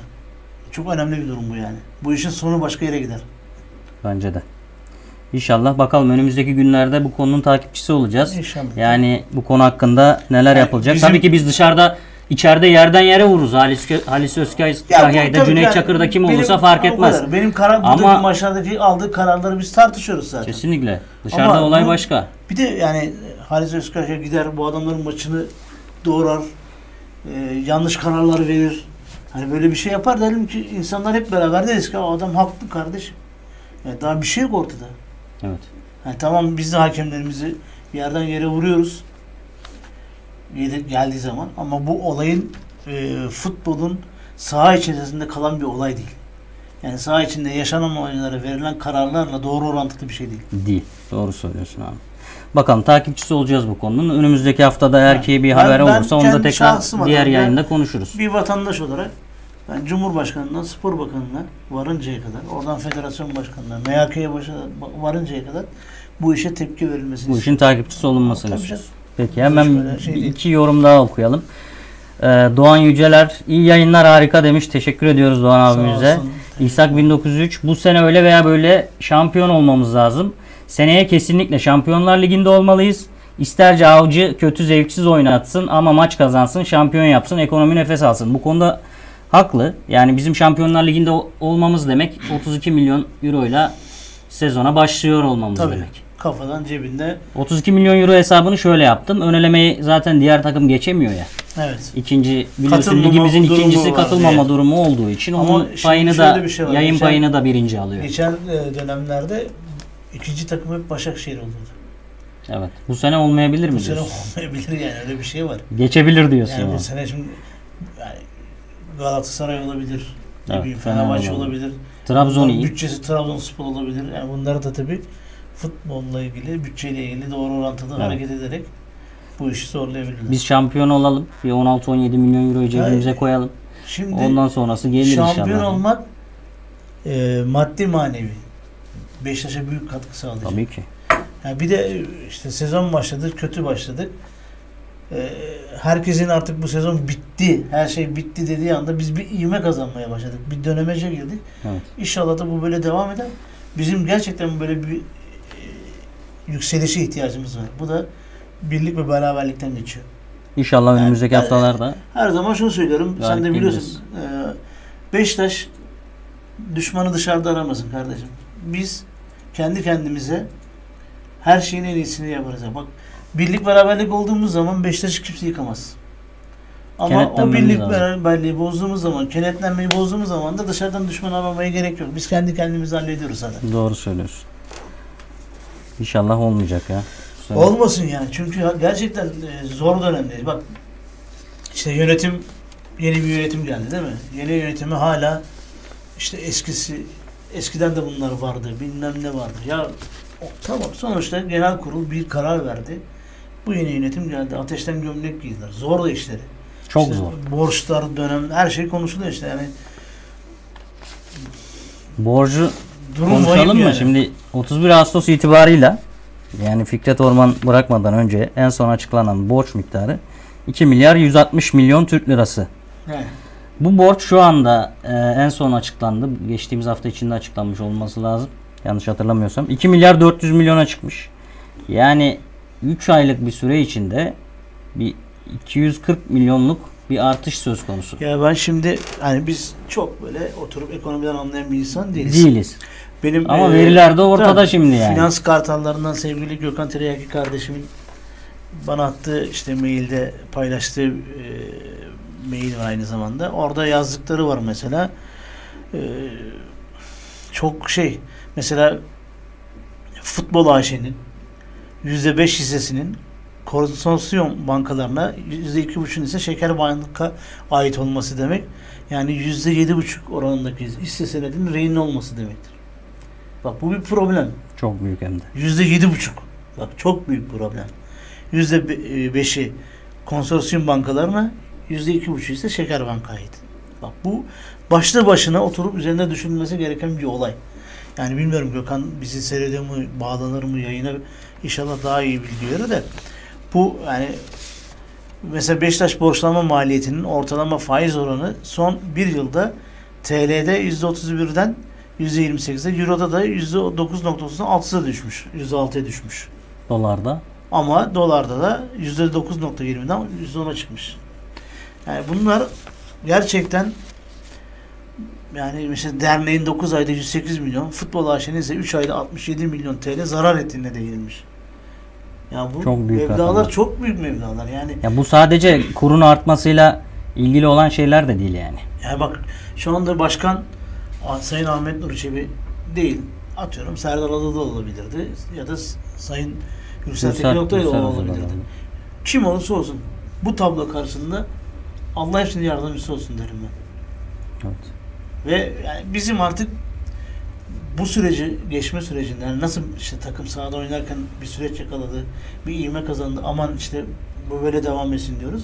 Çok önemli bir durum bu yani. Bu işin sonu başka yere gider. Bence de. İnşallah bakalım önümüzdeki günlerde bu konunun takipçisi olacağız. İnşallah. Yani bu konu hakkında neler Yani yapılacak? bizim- Tabii ki biz dışarıda içeride yerden yere vururuz. Halis, Halis Özkay, Kahya'da, Cüneyt yani Çakır'da kim benim- olursa fark etmez. kadar. Benim karar Ama- maçlardaki aldığı kararları biz tartışıyoruz zaten. Kesinlikle. Dışarıda Ama olay bu- başka. Bir de yani Halis Özkaya gider bu adamların maçını doğrar. e, yanlış kararlar verir. Hani böyle bir şey yapar derim ki insanlar hep beraber deriz ki "Aa, adam haklı kardeşim. Yani daha bir şey yok ortada. Evet. Yani tamam biz de hakemlerimizi yerden yere vuruyoruz. Geldiği zaman ama bu olayın e, futbolun saha içerisinde kalan bir olay değil. Yani saha içinde yaşanan olaylara verilen kararlarla doğru orantılı bir şey değil. Değil. Doğru söylüyorsun abi. Bakalım takipçisi olacağız bu konunun. Önümüzdeki haftada eğer ki bir Ben- haber ben olursa onu da tekrar diğer adına yayında konuşuruz. Bir vatandaş olarak ben Cumhurbaşkanından Spor Bakanı'na varıncaya kadar, oradan Federasyon Başkanı'na, MHK'ye varıncaya kadar bu işe tepki verilmesini Bu işin takipçisi olunmasını istiyoruz. Peki hemen şey değil. iki yorum daha okuyalım. Ee, Doğan Yüceler iyi yayınlar harika demiş. Teşekkür ediyoruz Doğan abimize. İshak 1903 bu sene öyle veya böyle şampiyon olmamız lazım. Seneye kesinlikle Şampiyonlar Ligi'nde olmalıyız. İsterce avcı kötü zevksiz oynatsın ama maç kazansın, şampiyon yapsın, ekonomi nefes alsın. Bu konuda haklı. Yani bizim Şampiyonlar Ligi'nde olmamız demek 32 milyon euroyla sezona başlıyor olmamız Tabii. demek. Kafadan cebinde. 32 milyon euro hesabını şöyle yaptım. Ön elemeyi zaten diğer takım geçemiyor ya. Evet. İkinci biliyorsun ligimizin ikincisi katılmama diye. durumu olduğu için Ama onun payını da şey var. yayın Geçen- payını da birinci alıyor. Geçen e, dönemlerde ikinci takım hep Başakşehir olurdu. Evet. Bu sene olmayabilir Bu mi sene diyorsun? olmayabilir yani öyle bir şey var. Geçebilir diyorsun. Yani ama. bu sene şimdi yani Galatasaray olabilir. Evet, Fenerbahçe olabilir. olabilir. Trabzon iyi. Bütçesi Trabzonspor olabilir. Yani bunları da tabii futbolla ilgili, bütçeyle ilgili doğru orantıda Evet. hareket ederek bu işi zorlayabilirler. Biz şampiyon olalım. Bir 16-17 milyon euroyu cebimize Yani koyalım. Şimdi Ondan sonrası gelir şampiyon inşallah. olmak e, maddi manevi Beşiktaş'a büyük katkı sağlayacak. Tabii ki. Yani bir de işte sezon başladı, kötü başladık. Ee, herkesin artık bu sezon bitti, her şey bitti dediği anda biz bir ivme kazanmaya başladık. Bir dönemece girdik. Evet. İnşallah da bu böyle devam eder. Bizim gerçekten böyle bir e, yükselişe ihtiyacımız var. Bu da birlik ve beraberlikten geçiyor. İnşallah Yani- önümüzdeki yani- haftalarda Her zaman şunu söylüyorum, sen de biliyorsun. E, Beşiktaş düşmanı dışarıda aramasın kardeşim. Biz kendi kendimize her şeyin en iyisini yaparız. Bak birlik beraberlik olduğumuz zaman Beşiktaş'ı kimse yıkamaz. Ama o birlik lazım. beraberliği bozduğumuz zaman, kenetlenmeyi bozduğumuz zaman da dışarıdan düşman aramaya gerek yok. Biz kendi kendimizi hallediyoruz zaten. doğru söylüyorsun. İnşallah olmayacak ya. Sene. Olmasın yani. Çünkü gerçekten e, zor dönemdeyiz. Bak işte yönetim yeni bir yönetim geldi değil mi? Yeni yönetimi hala işte eskisi eskiden de bunlar vardı. Bilmem ne vardı. Ya tamam sonuçta genel kurul bir karar verdi. Bu yeni yönetim geldi. Ateşten gömlek giydiler. Zor da işleri. Çok İşte zor. Borçlar, dönem her şey konuşuluyor işte yani. Borcu Durum Konuşalım mı? yani. Şimdi 31 Ağustos itibarıyla yani Fikret Orman bırakmadan önce en son açıklanan borç miktarı 2 milyar 160 milyon Türk lirası. He. Bu borç şu anda e, en son açıklandı. Geçtiğimiz hafta içinde açıklanmış olması lazım. Yanlış hatırlamıyorsam. 2 milyar 400 milyona çıkmış. Yani 3 aylık bir süre içinde bir 240 milyonluk bir artış söz konusu. Ya ben şimdi hani biz çok böyle oturup ekonomiden anlayan bir insan değiliz. Değiliz. Benim Ama e, veriler de ortada tabii, şimdi yani. Finans kartallarından sevgili Gökhan Tereyaki kardeşimin bana attığı işte mailde paylaştığı e, mail var aynı zamanda. Orada yazdıkları var mesela. E, çok şey mesela futbol AŞ'nin %5 hissesinin konsorsiyum bankalarına %2,5'ün ise şeker banka ait olması demek. Yani %7,5 oranındaki hisse senedinin rehin olması demektir. Bak bu bir problem. Çok büyük hem de. Yüzde yedi buçuk. Bak çok büyük problem. Yüzde be- e, beşi konsorsiyum bankalarına, yüzde iki buçuk ise şeker banka ait. Bak bu başlı başına oturup üzerinde düşünülmesi gereken bir olay. Yani bilmiyorum Gökhan bizi seyrediyor mu, bağlanır mı yayına inşallah daha iyi biliyor de bu yani mesela Beşiktaş borçlanma maliyetinin ortalama faiz oranı son bir yılda TL'de %31'den %28'e, Euro'da da %9.30'dan 6'a düşmüş. %6'ya düşmüş. Dolarda. Ama dolarda da %9.20'den %10'a çıkmış. Yani bunlar gerçekten yani mesela derneğin 9 ayda 108 milyon, futbol AŞ'nin ise 3 ayda 67 milyon TL zarar ettiğine değinilmiş. Ya bu Çok büyük mevlalar rakamlar. çok büyük mevlalar. Yani Ya bu sadece kurun artmasıyla ilgili olan şeyler de değil yani. Yani bak şu anda başkan Sayın Ahmet Nur Çebi değil. Atıyorum Serdar Adalı olabilirdi. Ya da Sayın Gürsel Tekin Oktay da olabilirdi. Kim olursa olsun bu tablo karşısında Allah için yardımcısı olsun derim ben. Evet. Ve yani bizim artık bu süreci, geçme sürecinde yani nasıl işte takım sahada oynarken bir süreç yakaladı, bir ivme kazandı. Aman işte bu böyle devam etsin diyoruz.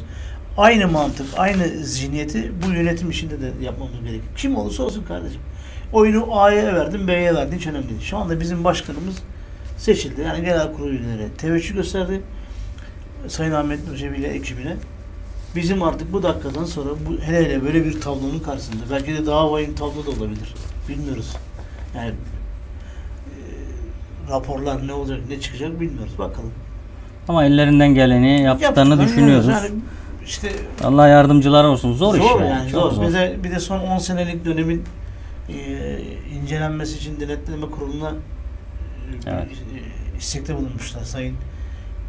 Aynı mantık, aynı zihniyeti bu yönetim işinde de yapmamız gerekiyor. Kim olursa olsun kardeşim. Oyunu A'ya verdin, B'ye verdin hiç önemli değil. Şu anda bizim başkanımız seçildi. Yani genel kurul üyeleri teveccüh gösterdi. Sayın Ahmet Nurcevi ile ekibine. Bizim artık bu dakikadan sonra bu hele hele böyle bir tablonun karşısında belki de daha vahim tablo da olabilir. Bilmiyoruz. Yani e, raporlar ne olacak, ne çıkacak bilmiyoruz. Bakalım. Ama ellerinden geleni yaptıklarını Yaptıklarını düşünüyoruz. Yani işte Allah yardımcılar olsun. Zor, zor, iş yani. yani zor. zor. Bize bir de son 10 senelik dönemin e, incelenmesi için denetleme kuruluna e, Evet. e, istekte bulunmuşlar Sayın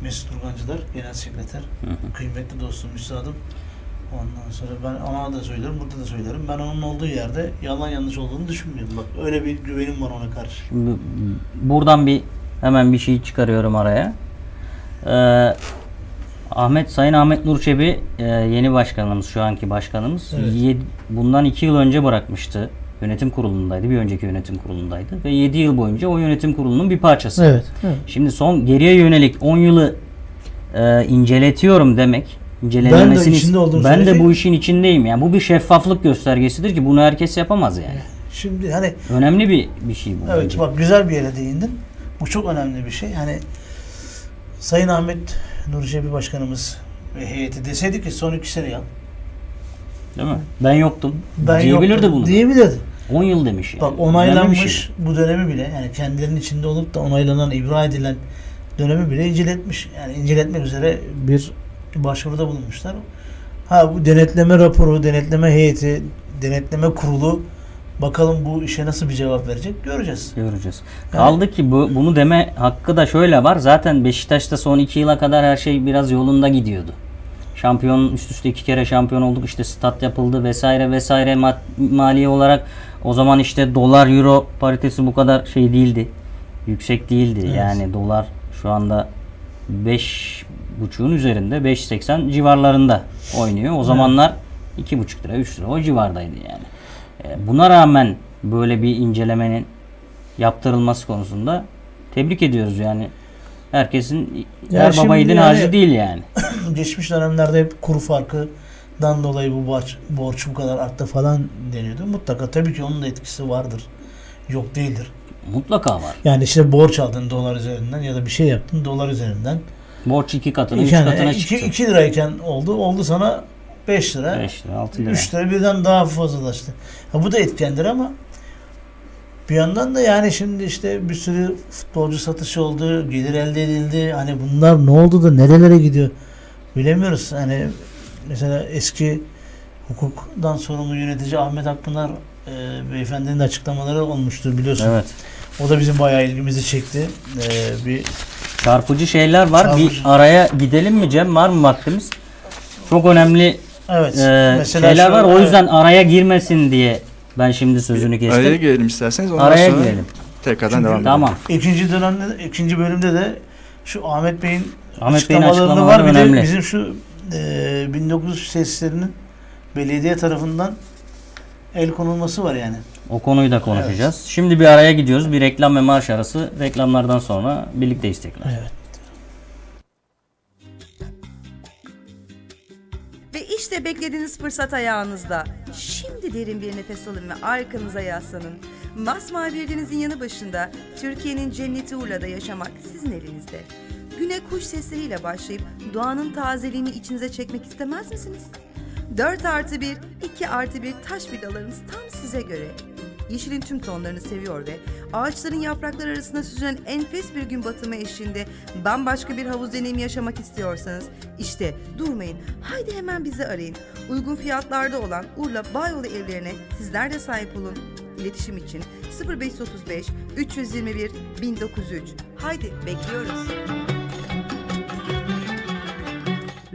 Mesut Urgancılar, Genel Sekreter. Hı hı. Kıymetli dostum, üstadım. Ondan sonra ben ona da söylerim, burada da söylerim. Ben onun olduğu yerde yalan yanlış olduğunu düşünmüyorum. Bak öyle bir güvenim var ona karşı. Şimdi buradan bir hemen bir şey çıkarıyorum araya. Ee, Ahmet Sayın Ahmet Nur Çebi e, yeni başkanımız şu anki başkanımız. Evet. Yedi- bundan iki yıl önce bırakmıştı. Yönetim kurulundaydı. Bir önceki yönetim kurulundaydı. Ve 7 yıl boyunca o yönetim kurulunun bir parçası. Evet. evet. Şimdi son geriye yönelik 10 yılı e, inceletiyorum demek. Ben İncelenmesini de içinde olduğum ben de bu işin içindeyim. Yani bu bir şeffaflık göstergesidir ki bunu herkes yapamaz yani. Şimdi hani Önemli bir bir şey bu. evet bence. bak güzel bir yere değindin. Bu çok önemli bir şey. Hani Sayın Ahmet Cebi Başkanımız ve heyeti deseydi ki son iki sene yap. Değil mi? Ben yoktum. Ben Diyebilirdi yoktum bunu. Diyebilirdi. 10 yıl demiş yani. Bak bir onaylanmış şey. bu dönemi bile yani kendilerinin içinde olup da onaylanan, ibra edilen dönemi bile inceletmiş. Yani inceletmek üzere bir başvuruda bulunmuşlar. Ha bu denetleme raporu, denetleme heyeti, denetleme kurulu bakalım bu işe nasıl bir cevap verecek göreceğiz. Göreceğiz. Kaldı ki bu, bunu deme hakkı da şöyle var. Zaten Beşiktaş'ta son 2 yıla kadar her şey biraz yolunda gidiyordu. Şampiyon üst üste iki kere şampiyon olduk. İşte stat yapıldı vesaire vesaire Ma- maliye olarak o zaman işte dolar euro paritesi bu kadar şey değildi. Yüksek değildi. Evet. Yani dolar şu anda 5 buçuğun üzerinde 5.80 civarlarında oynuyor. O zamanlar 2,5 lira 3 lira o civardaydı yani. E, Buna rağmen böyle bir incelemenin yaptırılması konusunda tebrik ediyoruz yani. Herkesin Ya her baba yiğidin yani- harcı değil yani. Geçmiş dönemlerde hep kuru farkından dolayı bu borç, borç bu kadar arttı falan deniyordu. Mutlaka tabii ki onun da etkisi vardır. Yok değildir. Mutlaka var. Yani işte borç aldın dolar üzerinden ya da bir şey yaptın dolar üzerinden. Borç iki katına, üç Yani katına 2 çıktı. 2 lirayken oldu. Oldu sana 5 lira. 5 lira, 6 lira. 3 lira birden daha fazlalaştı. Ha, bu da etkendir ama bir yandan da yani şimdi işte bir sürü futbolcu satışı oldu, gelir elde edildi. Hani bunlar ne oldu da nerelere gidiyor bilemiyoruz. Hani mesela eski hukuktan sorumlu yönetici Ahmet Akpınar e, beyefendinin de açıklamaları olmuştur biliyorsun. Evet. O da bizim bayağı ilgimizi çekti. E, bir Çarpıcı şeyler var. Çarpıcı. Bir araya gidelim mi Cem? Var mı vaktimiz? Çok önemli evet e, mesela şeyler var. O evet. yüzden araya girmesin diye Ben şimdi sözünü kestim. Araya girelim isterseniz. Ondan Araya sonra girelim. Tekrardan Çünkü- devam edelim. Tamam. İkinci dönemde, ikinci bölümde de şu Ahmet Bey'in Ahmet Bey'in açıklamalarını açıklamaları var. Bir de önemli. bizim şu e, 1900 seslerinin belediye tarafından el konulması var yani. O konuyu da konuşacağız. Şimdi bir araya gidiyoruz. Bir reklam ve marş arası. Reklamlardan sonra birlikteyiz tekrar. Evet. Ve işte beklediğiniz fırsat ayağınızda. Şimdi derin bir nefes alın ve arkanıza yaslanın. Masmavi bir denizin yanı başında Türkiye'nin cenneti Urla'da yaşamak sizin elinizde. Güne kuş sesleriyle başlayıp doğanın tazeliğini içinize çekmek istemez misiniz? 4 artı 1, 2 artı 1 taş villalarımız tam size göre. Yeşilin tüm tonlarını seviyor ve ağaçların yaprakları arasında süzülen enfes bir gün batımı eşliğinde bambaşka bir havuz deneyimi yaşamak istiyorsanız işte durmayın. Haydi hemen bizi arayın. Uygun fiyatlarda olan Urla Bayolu evlerine sizler de sahip olun. İletişim için 0535 321 1903. Haydi bekliyoruz.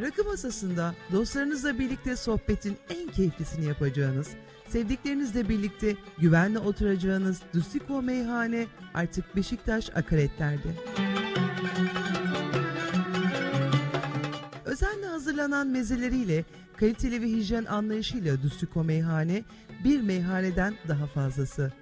Rakı masasında dostlarınızla birlikte sohbetin en keyiflisini yapacağınız, sevdiklerinizle birlikte güvenle oturacağınız Dustiko Meyhane artık Beşiktaş Akaretler'de. Özenle hazırlanan mezeleriyle, kaliteli ve hijyen anlayışıyla Dustiko Meyhane bir meyhaneden daha fazlası.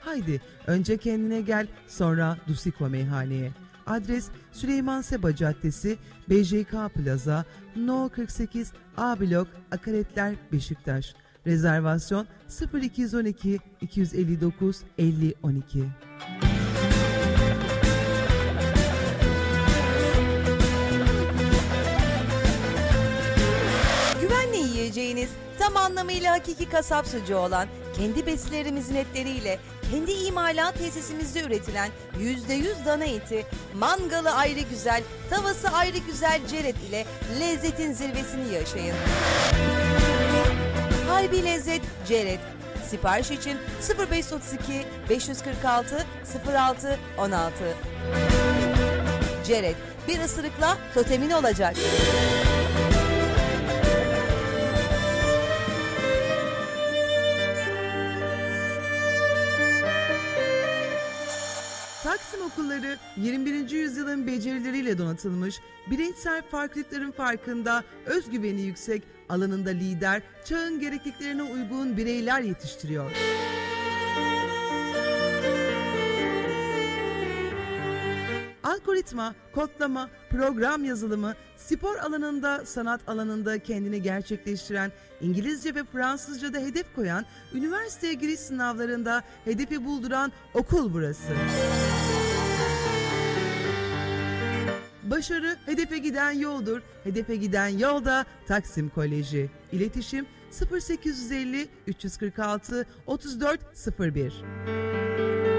Haydi önce kendine gel sonra Dustiko Meyhane'ye. Adres Süleyman Seba Caddesi, BJK Plaza, No 48 A Blok, Akaretler, Beşiktaş. Rezervasyon 0212 259 50 12. Güvenle yiyeceğiniz, tam anlamıyla hakiki kasap sucuğu olan, kendi besilerimizin etleriyle, kendi imalat tesisimizde üretilen %100 dana eti, mangalı ayrı güzel, tavası ayrı güzel ceret ile lezzetin zirvesini yaşayın. Harbi Lezzet Ceret. Sipariş için 0532 546 06 16. Ceret, bir ısırıkla totemin olacak. Okulları 21. yüzyılın becerileriyle donatılmış, bireysel farklılıkların farkında, özgüveni yüksek, alanında lider, çağın gerekliliklerine uygun bireyler yetiştiriyor. Algoritma, kodlama, program yazılımı, spor alanında, sanat alanında kendini gerçekleştiren, İngilizce ve Fransızca'da hedef koyan, üniversiteye giriş sınavlarında hedefi bulduran okul burası. Başarı hedefe giden yoldur. Hedefe giden yolda Taksim Koleji. İletişim 0850 346 3401.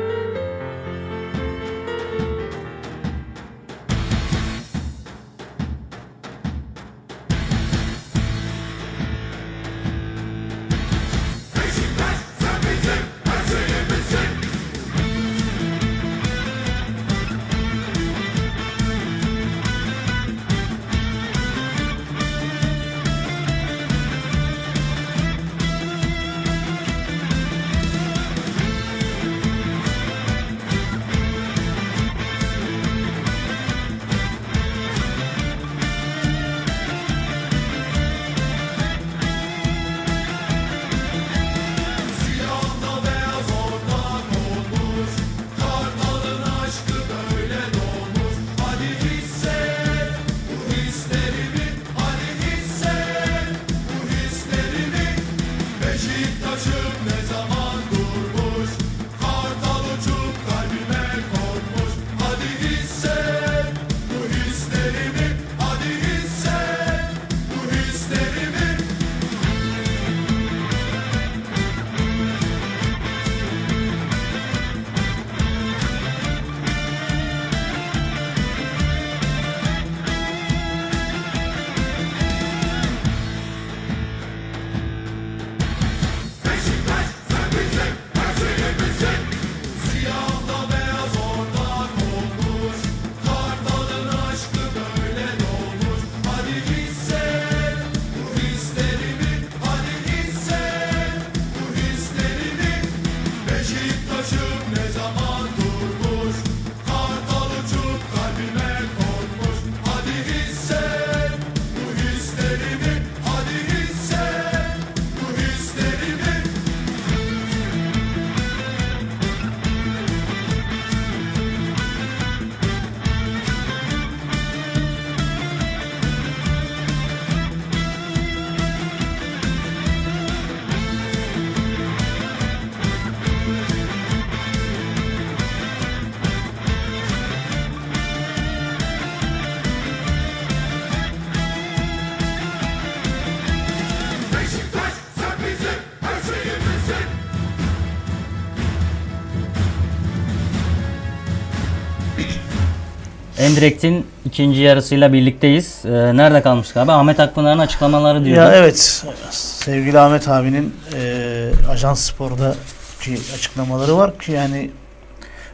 Endirekt'in ikinci yarısıyla birlikteyiz. Ee, nerede kalmıştık abi? Ahmet Akpınar'ın açıklamaları diyordu. Ya evet sevgili Ahmet abinin e, Ajans Spor'daki açıklamaları var ki yani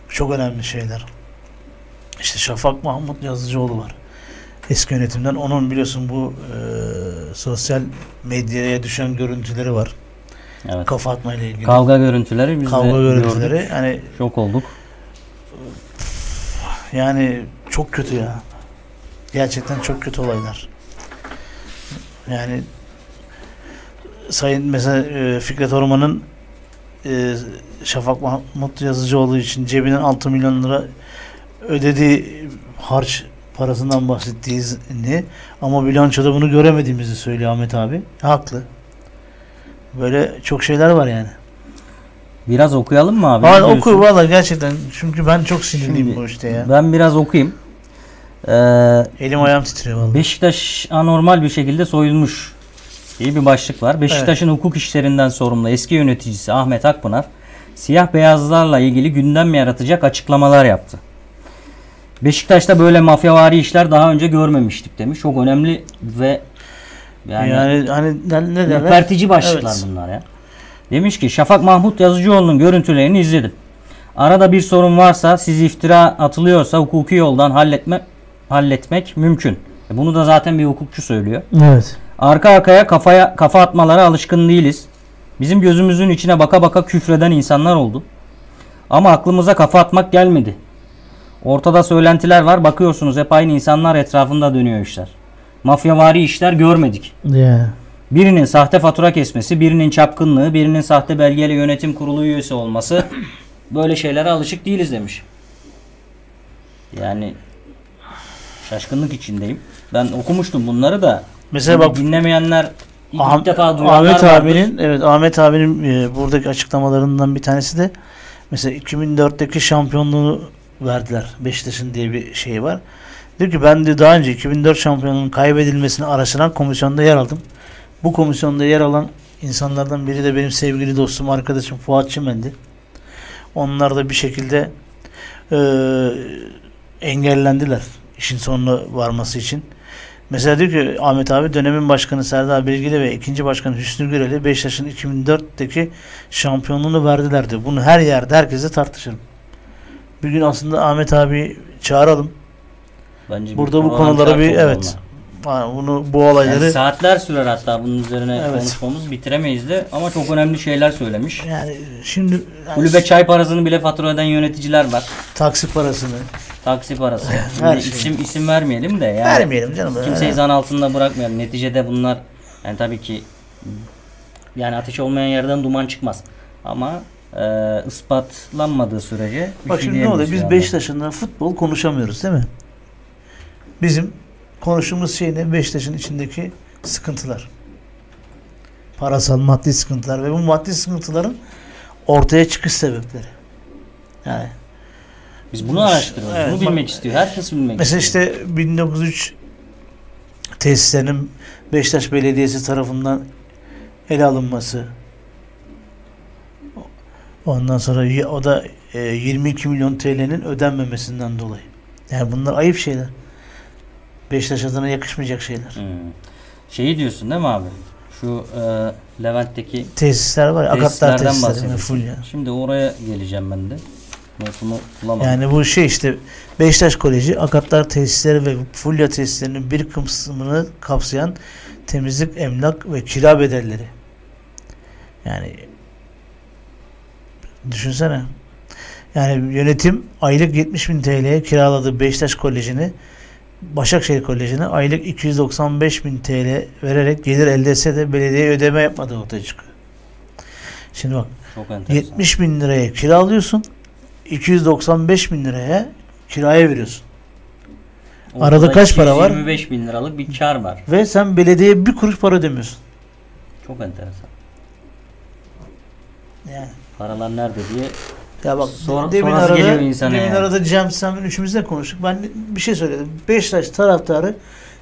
çok önemli şeyler. İşte Şafak Mahmut Yazıcıoğlu var. Eski yönetimden. Onun biliyorsun bu e, sosyal medyaya düşen görüntüleri var. Evet. Kafa atma ile ilgili. Kavga görüntüleri biz Kavga de görüntüleri. gördük. Yani Şok olduk. Yani çok kötü ya. Gerçekten çok kötü olaylar. Yani Sayın mesela e, Fikret Orman'ın e, Şafak Mahmut Yazıcıoğlu için cebinden 6 milyon lira ödediği harç parasından bahsettiğini ama bilançoda bunu göremediğimizi söylüyor Ahmet abi. Haklı. Böyle çok şeyler var yani. Biraz okuyalım mı abi? Ne oku valla gerçekten çünkü ben çok sinirliyim Şimdi bu işte ya. Ben biraz okuyayım. Ee, Elim ayağım titriyor valla. Beşiktaş anormal bir şekilde soyulmuş diye bir başlık var. Beşiktaş'ın hukuk işlerinden sorumlu eski yöneticisi Ahmet Akpınar siyah beyazlarla ilgili gündem yaratacak açıklamalar yaptı. Beşiktaş'ta böyle mafyavari işler daha önce görmemiştik demiş. Çok önemli ve yani, Yani, hani ne, ne derler? ürpertici başlıklar Evet. bunlar ya. Demiş ki Şafak Mahmut Yazıcıoğlu'nun görüntülerini izledim. Arada bir sorun varsa siz iftira atılıyorsa hukuki yoldan halletme halletmek mümkün. E Bunu da zaten bir hukukçu söylüyor. Evet. Arka arkaya kafaya kafa atmalara alışkın değiliz. Bizim gözümüzün içine baka baka küfreden insanlar oldu. Ama aklımıza kafa atmak gelmedi. Ortada söylentiler var. Bakıyorsunuz hep aynı insanlar etrafında dönüyor işler. Mafyavari işler görmedik. Ya. Birinin sahte fatura kesmesi, birinin çapkınlığı, birinin sahte belgeli yönetim kurulu üyesi olması böyle şeylere alışık değiliz demiş. Yani şaşkınlık içindeyim. Ben okumuştum bunları da. Mesela bak dinlemeyenler ilk Ah- defa duyanlar Ahmet vardır. abinin evet Ahmet abinin e, buradaki açıklamalarından bir tanesi de mesela 2004'teki şampiyonluğu verdiler. Beşiktaş'ın diye bir şey var. Diyor ki ben de daha önce 2004 şampiyonluğunun kaybedilmesini araştıran komisyonda yer aldım. Bu komisyonda yer alan insanlardan biri de benim sevgili dostum, arkadaşım Fuat Çimen'di. Onlar da bir şekilde e, engellendiler işin sonuna varması için. Mesela diyor ki Ahmet abi dönemin başkanı Serdar Bilgili ve ikinci başkanı Hüsnü Gürel'i Beşiktaş'ın 2004'teki şampiyonluğunu verdiler diyor. Bunu her yerde herkese tartışırım. Bir gün aslında Ahmet abi çağıralım. Bence Burada bu şart bir evet. Ha, bunu bu olayları Yani saatler sürer hatta bunun üzerine Evet. konuşmamız bitiremeyiz de ama çok önemli şeyler söylemiş. yani şimdi yani Kulübe çay parasını bile fatura eden yöneticiler var. taksi parasını Taksi parası. Her Şimdi şey. isim isim vermeyelim de yani. vermeyelim canım. Kimseyi zan altında bırakmayalım. Neticede bunlar yani tabii ki yani ateş olmayan yerden duman çıkmaz. Ama e, ispatlanmadığı sürece bir Bak şey şimdi ne oluyor? Biz yani. Beşiktaş'ın futbol konuşamıyoruz değil mi? Bizim konuştuğumuz şey ne? Beşiktaş'ın içindeki sıkıntılar. Parasal, maddi sıkıntılar ve bu maddi sıkıntıların ortaya çıkış sebepleri. Yani Biz bunu araştırıyoruz. Evet, bunu bilmek istiyor. Herkes bilmek mesela istiyor. işte 1903 tesislerinin Beşiktaş Belediyesi tarafından ele alınması. Ondan sonra o da e, 22 milyon TL'nin ödenmemesinden dolayı. Yani bunlar ayıp şeyler. Beşiktaş adına yakışmayacak şeyler. Hmm. Şeyi diyorsun değil mi abi? Şu e, Levent'teki Tesisler var ya, Akatlar tesislerden tesisleri bahsediyorsun. full ya. Şimdi oraya geleceğim ben de. Bulamadım. Yani bu şey işte Beşiktaş Koleji Akatlar tesisleri ve Fulya tesislerinin bir kısmını kapsayan temizlik, emlak ve kira bedelleri. Yani düşünsene. Yani yönetim aylık 70 bin TL'ye kiraladığı Beşiktaş Koleji'ni Başakşehir Koleji'ne aylık 295 bin TL vererek gelir elde etse de belediye ödeme yapmadığı ortaya çıkıyor. Şimdi bak Çok enteresan. 70 bin liraya kiralıyorsun. 295 bin liraya kiraya veriyorsun. Ortada Arada kaç para var? 25 bin liralık bir kar var. Ve sen belediyeye bir kuruş para ödemiyorsun. Çok enteresan. Yani. Paralar nerede diye. Ya bak Sonra- demin arada, geliyor insana demin yani. arada Cem sen üçümüz de konuştuk. Ben bir şey söyledim. Beşiktaş taraftarı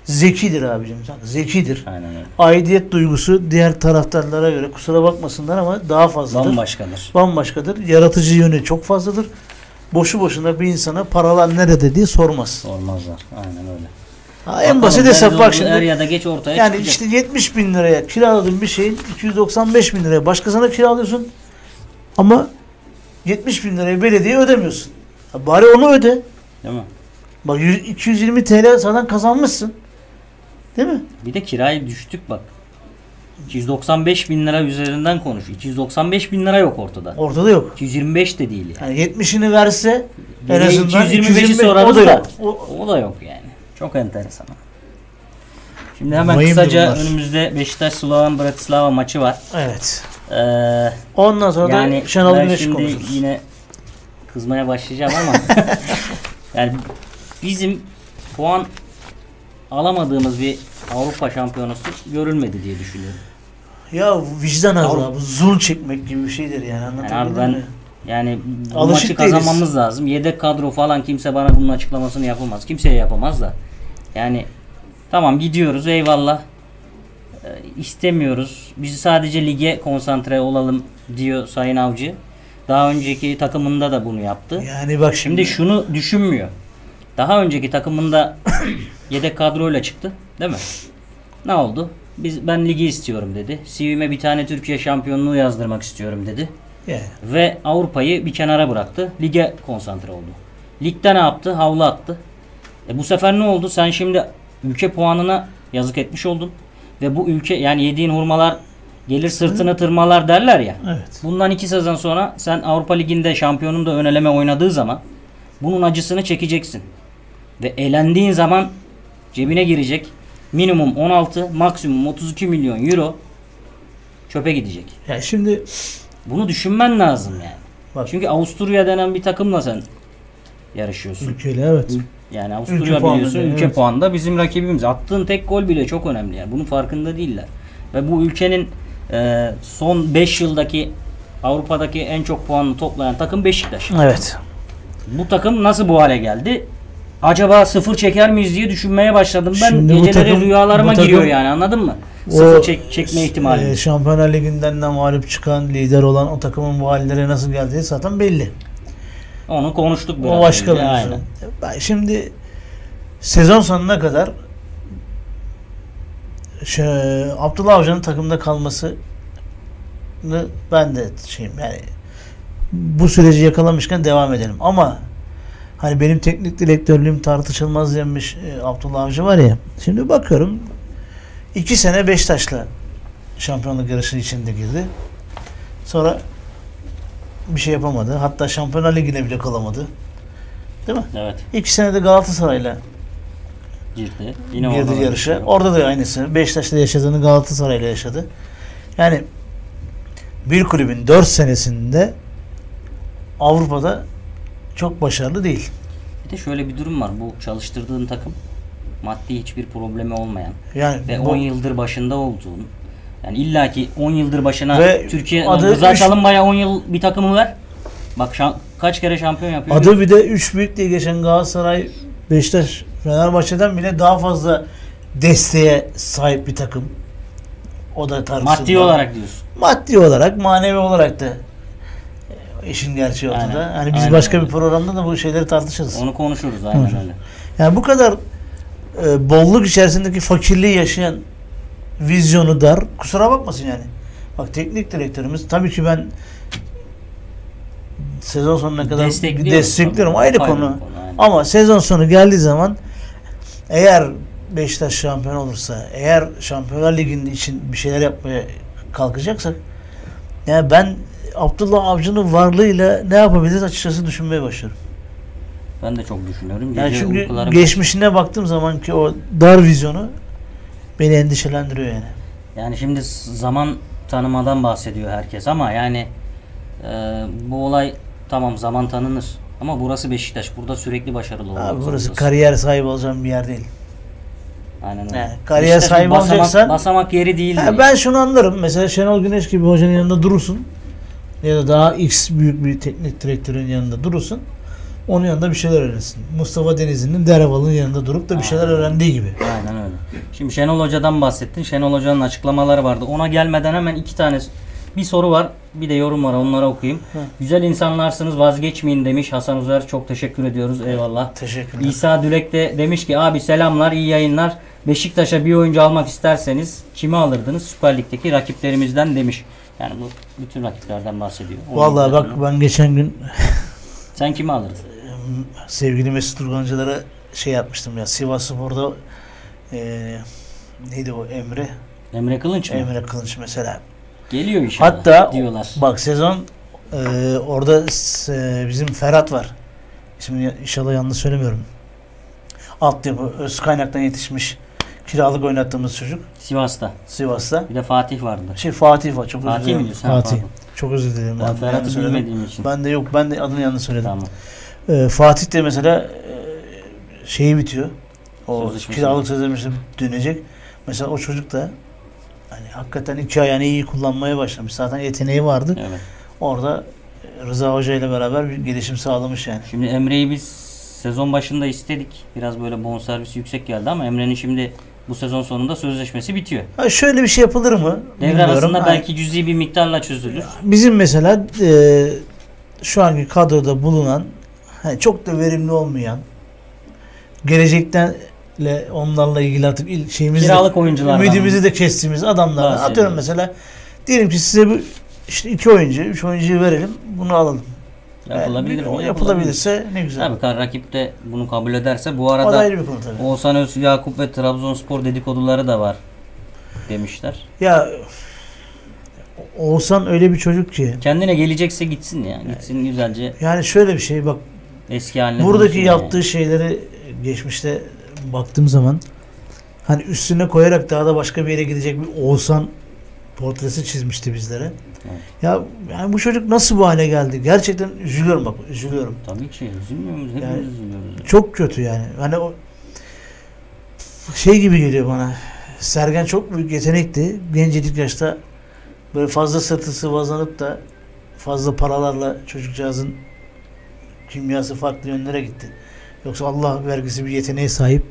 zekidir abicim. Zekidir. Aynen öyle. Aidiyet duygusu diğer taraftarlara göre kusura bakmasınlar ama daha fazladır. Bambaşkadır. Bambaşkadır. Yaratıcı yönü çok fazladır. boşu boşuna bir insana paralar nerede diye sormaz. Sormazlar. Aynen öyle. Ha, en Bakalım, basit hesap bak şimdi. Er ya da geç ortaya Yani çıkacak. işte 70 bin liraya kiraladığın bir şeyin 295 bin liraya başkasına kiralıyorsun. Ama 70 bin liraya belediye ödemiyorsun. Ha, bari onu öde. Değil mi? Bak 100 220 TL zaten kazanmışsın. Değil mi? Bir de kirayı düştük bak. 295 bin lira üzerinden konuş. 295 bin lira yok ortada. Ortada yok. 225 de değil yani. Yani 70'ini verse en Bir de azından 225'i 225 sorarız o da da. yok. O- O da yok yani. Çok enteresan. Şimdi hemen Vahim kısaca durumlar. önümüzde Beşiktaş Slovan Bratislava maçı var. Evet. Ee, Ondan sonra yani da Şenol ben Güneş'i şimdi konuşuruz. yine kızmaya başlayacağım ama yani bizim puan alamadığımız bir Avrupa şampiyonası görülmedi diye düşünüyorum. Ya vicdan azabı, zul çekmek gibi bir şeydir yani Yani anlatabildim abi ben mi? yani bu Alışık maçı değiliz. kazanmamız lazım. Yedek kadro falan kimse bana bunun açıklamasını yapamaz. Kimseye yapamaz da. Yani tamam gidiyoruz eyvallah. Ee, istemiyoruz. Biz sadece lige konsantre olalım diyor Sayın Avcı. Daha önceki takımında da bunu yaptı. Yani bak şimdi, Şimdi şunu düşünmüyor. Daha önceki takımında yedek kadroyla çıktı, değil mi? Ne oldu? Biz ben ligi istiyorum dedi. CV'me bir tane Türkiye şampiyonluğu yazdırmak istiyorum dedi. yani, Ve Avrupa'yı bir kenara bıraktı. Lige konsantre oldu. Ligde ne yaptı? Havlu attı. E bu sefer ne oldu? Sen şimdi ülke puanına yazık etmiş oldun. Ve bu ülke yani yediğin hurmalar gelir sırtını tırmalar derler ya. evet. Bundan iki sezon sonra sen Avrupa Ligi'nde şampiyonun da öneleme oynadığı zaman bunun acısını çekeceksin. Ve elendiğin zaman cebine girecek minimum 16 maksimum 32 milyon euro çöpe gidecek. Yani şimdi Bunu düşünmen lazım yani. Bak. Çünkü Avusturya denen bir takımla sen yarışıyorsun. ülkeyle evet. Yani Ülke Avusturya puanı biliyorsun değil, ülke evet. puanında bizim rakibimiz. Attığın tek gol bile çok önemli yani. Bunun farkında değiller. Ve bu ülkenin e, son 5 yıldaki Avrupa'daki en çok puanını toplayan takım Beşiktaş. Evet. Bu takım nasıl bu hale geldi? Acaba sıfır çeker miyiz diye düşünmeye başladım. Ben Şimdi bu geceleri takım- rüyalarıma bu takım- giriyor yani anladın mı? Sıfır çek, çekme ihtimali. e, Şampiyonlar Ligi'nden de mağlup çıkan lider olan o takımın bu hallere nasıl geldiği zaten belli. Onu konuştuk biraz. O başka önce, bir aynen. mevzu. Ben şimdi sezon sonuna kadar şey, Abdullah Avcı'nın takımda kalmasını ben de şeyim yani bu süreci yakalamışken devam edelim. Ama hani benim teknik direktörlüğüm tartışılmaz demiş e, Abdullah Avcı var ya. Şimdi bakıyorum iki sene Beşiktaş'la şampiyonluk yarışı içinde girdi. Sonra bir şey yapamadı. Hatta Şampiyonlar Ligi'ne bile kalamadı. Değil mi? Evet İki sene de Galatasaray'la girdi. Yine girdi yarışa. başlıyor. Orada da aynısı. Beşiktaş'ta yaşadığını Galatasaray'la yaşadı. Yani bir kulübün 4 senesinde Avrupa'da çok başarılı değil. Bir de şöyle bir durum var. Bu çalıştırdığın takım maddi hiçbir problemi olmayan Yani ve bu- 10 yıldır başında olduğun yani illaki 10 yıldır başına Ve Türkiye adı Rıza üç- Çalınbay'a 10 yıl bir takımı ver. Bak şan- kaç kere şampiyon yapıyor. adı bir de 3 büyük diye geçen Galatasaray, Beşiktaş, Fenerbahçe'den bile daha fazla desteğe sahip bir takım. O da tartışılır. maddi olarak diyorsun. maddi olarak, manevi olarak da işin gerçeği ortada. Aynen, Yani biz aynen başka öyle. bir programda da bu şeyleri tartışırız. Onu konuşuruz aynen öyle. Yani bu kadar e, bolluk içerisindeki fakirliği yaşayan vizyonu dar. Kusura bakmasın yani. Bak teknik direktörümüz tabii ki ben sezon sonuna kadar destekliyorum. tabii. Ayrı konu. konu, aynen. Ama sezon sonu geldiği zaman eğer Beşiktaş şampiyon olursa, eğer Şampiyonlar Ligi'nin için bir şeyler yapmaya kalkacaksak yani ben Abdullah Avcı'nın varlığıyla ne yapabiliriz açıkçası düşünmeye başlıyorum. Ben de çok düşünüyorum. Yani Gece çünkü uykularım- geçmişine baktığım zaman ki o dar vizyonu beni endişelendiriyor yani. Yani şimdi zaman tanımadan bahsediyor herkes ama yani e, bu olay tamam zaman tanınır. Ama burası Beşiktaş. Burada sürekli başarılı olmak Abi burası zorundasın. kariyer sahibi olacağım bir yer değil. Aynen öyle. Yani kariyer Beşiktaş sahibi basamak, olacaksan- basamak yeri değil. Ben şunu anlarım. Mesela Şenol Güneş gibi hocanın yanında durursun. Ya da daha X büyük bir teknik direktörün yanında durursun. Onun yanında bir şeyler öğrenirsin. Mustafa Denizli'nin Derhavalı'nın yanında durup da bir şeyler öğrendiği gibi. Aynen öyle. Şimdi Şenol Hoca'dan bahsettin. Şenol Hoca'nın açıklamaları vardı. Ona gelmeden hemen iki tane Bir soru var. Bir de yorum var. Onları okuyayım. Güzel insanlarsınız vazgeçmeyin demiş Hasan Uzer. Çok teşekkür ediyoruz. Eyvallah. Teşekkürler. İsa Dülek de demiş ki abi selamlar iyi yayınlar. Beşiktaş'a bir oyuncu almak isterseniz kimi alırdınız? Süper Lig'deki rakiplerimizden demiş. Yani bu bütün rakiplerden bahsediyor. Onu Vallahi bak ben geçen gün Sen kimi alırdın? sevgili Mesut Urgancılara şey yapmıştım ya Sivas Spor'da e, neydi o Emre? Emre Kılınç mı? Emre Kılınç mesela. Geliyor inşallah Hatta diyorlar. bak sezon e, orada e, bizim Ferhat var. İsmini inşallah yanlış söylemiyorum. Altyapı öz kaynaktan yetişmiş kiralık oynattığımız çocuk Sivas'ta. Sivas'ta. Bir de Fatih vardı. Şey Fatih var. Çok Fatih mi diyorsun? Fatih. pardon. Çok özür dilerim. Ben yanlış Ferhat'ı bilmediğim için. Ben de yok. Ben de adını yanlış söyledim. Tamam. Ee, Fatih de mesela e, şeyi bitiyor. O Sözleşmesi. kiralık sözleşmesi dönecek. Mesela o çocuk da hani hakikaten iki ayağını iyi kullanmaya başlamış. Zaten yeteneği vardı. Evet. Orada e, Rıza Hoca ile beraber bir gelişim sağlamış yani. Şimdi Emre'yi biz sezon başında istedik. Biraz böyle bonservis yüksek geldi ama Emre'nin şimdi bu sezon sonunda sözleşmesi bitiyor. Ha şöyle bir şey yapılır mı? Devre Bilmiyorum. arasında belki cüzi bir miktarla çözülür. bizim mesela e, şu anki kadroda bulunan hani çok da verimli olmayan gelecekten onlarla ilgili il- şeyimizi Kiralık oyunculardan. ümidimizi de kestiğimiz Bahsediyorum. atıyorum mesela diyelim ki size bu işte iki oyuncu, üç oyuncuyu verelim bunu alalım. Yapılabilir Yani mi? o yapılabilirse ne güzel. Tabii kar- rakip de bunu kabul ederse bu o da arada ayrı bir konu tabii. Oğuzhan Öztürk, Yakup ve Trabzonspor dedikoduları da var demişler. Ya Oğuzhan öyle bir çocuk ki Kendine gelecekse gitsin ya. Gitsin güzelce yani şöyle bir şey bak eski haline buradaki yaptığı yani. şeyleri geçmişte baktığım zaman hani üstüne koyarak daha da başka bir yere gidecek bir Oğuzhan portresi çizmişti bizlere. Evet. Ya yani bu çocuk nasıl bu hale geldi? Gerçekten üzülüyorum bak, üzülüyorum. Tabii ki üzülmüyor muyuz? Hepimiz Yani- üzülüyoruz. Çok kötü yani. Hani o şey gibi geliyor bana. Sergen çok büyük yetenekti. Gencecik yaşta böyle fazla sırtı sıvazlanıp da fazla paralarla çocukcağızın kimyası farklı yönlere gitti. Yoksa Allah vergisi bir yeteneğe sahip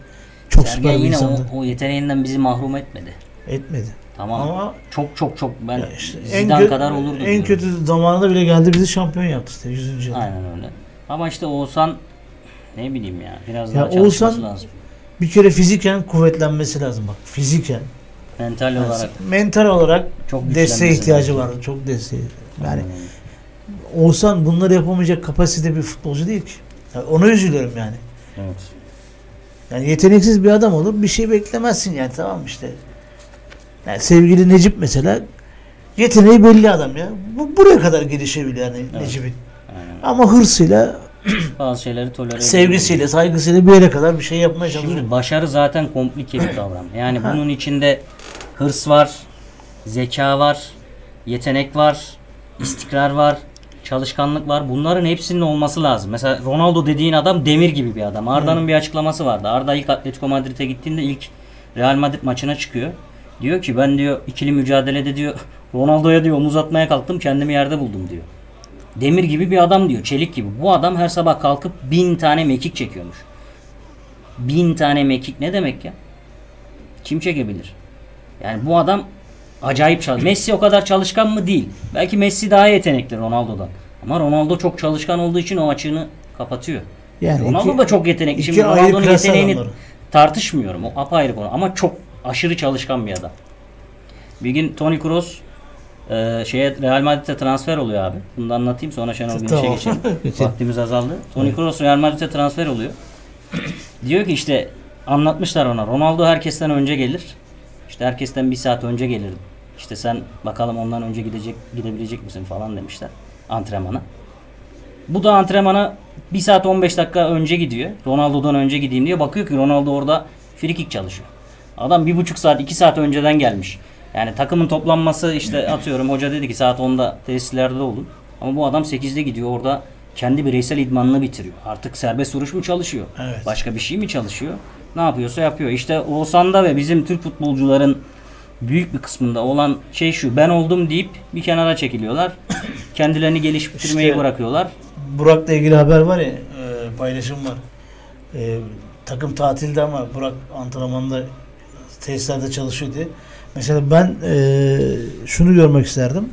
çok Sergen süper bir yine insandı. o, o yeteneğinden bizi mahrum etmedi. Etmedi. Tamam. Ama çok çok çok ben işte Zidane kö- kadar olurdu. En diyorum. kötü zamanında bile geldi bizi şampiyon yaptı işte 100. yılda. Aynen öyle. Ama işte Oğuzhan ne bileyim ya biraz Ya daha çalışması Oğuzhan- lazım. Bir kere fiziken kuvvetlenmesi lazım bak. Fiziken. Mental Yani olarak mental olarak çok desteğe ihtiyacı var. Çok desteğe. Yani öyle. Oğuzhan bunları yapamayacak kapasite bir futbolcu değil ki. Yani ona üzülüyorum yani. Evet. Yani yeteneksiz bir adam olur bir şey beklemezsin yani tamam işte. Yani sevgili Necip mesela yeteneği belli adam ya. Bu buraya kadar gelişebilir yani Evet. Necip'in. Aynen. Ama hırsıyla, Bazı şeyleri tolere sevgisiyle, saygısıyla bir yere kadar bir şey yapmaya çalışıyor. Şimdi başarı zaten komplike bir kavram. Yani bunun içinde hırs var, zeka var, yetenek var, istikrar var, çalışkanlık var. Bunların hepsinin olması lazım. Mesela Ronaldo dediğin adam demir gibi bir adam. Arda'nın bir açıklaması vardı. Arda ilk Atletico Madrid'e gittiğinde ilk Real Madrid maçına çıkıyor. Diyor ki ben diyor ikili mücadelede diyor Ronaldo'ya diyor omuz atmaya kalktım kendimi yerde buldum diyor. Demir gibi bir adam diyor. Çelik gibi. Bu adam her sabah kalkıp bin tane mekik çekiyormuş. Bin tane mekik ne demek ya? Kim çekebilir? Yani bu adam acayip çalış. Messi o kadar çalışkan mı? Değil. Belki Messi daha yetenekli Ronaldo'dan. Ama Ronaldo çok çalışkan olduğu için o açığını kapatıyor. Yani Ronaldo iki- da çok yetenekli. Şimdi Ronaldo'nun yeteneğini tartışmıyorum. O apayrı konu. Ama çok aşırı çalışkan bir adam. Bir gün Toni Kroos e, şeye Real Madrid'e transfer oluyor abi. Bunu da anlatayım sonra Şenol Güneş'e Tamam. geçelim. Vaktimiz azaldı. Toni Kroos Real Madrid'e transfer oluyor. Diyor ki işte anlatmışlar ona. Ronaldo herkesten önce gelir. İşte herkesten bir saat önce gelir. İşte sen bakalım ondan önce gidecek gidebilecek misin falan demişler antrenmana. Bu da antrenmana 1 saat 15 dakika önce gidiyor. Ronaldo'dan önce gideyim diye. Bakıyor ki Ronaldo orada free kick çalışıyor. Adam bir buçuk saat 2 saat önceden gelmiş. Yani takımın toplanması işte atıyorum hoca dedi ki saat 10'da tesislerde olun. Ama bu adam 8'de gidiyor orada kendi bireysel idmanını bitiriyor. Artık serbest vuruş mu çalışıyor? Evet. Başka bir şey mi çalışıyor? Ne yapıyorsa yapıyor. İşte Oğuzhan'da ve bizim Türk futbolcuların büyük bir kısmında olan şey şu. Ben oldum deyip bir kenara çekiliyorlar. Kendilerini geliştirmeyi İşte- bırakıyorlar. Burak'la ilgili haber var ya e, paylaşım var. E, takım tatilde ama Burak antrenmanda tesislerde çalışıyor diye. Mesela ben e, şunu görmek isterdim.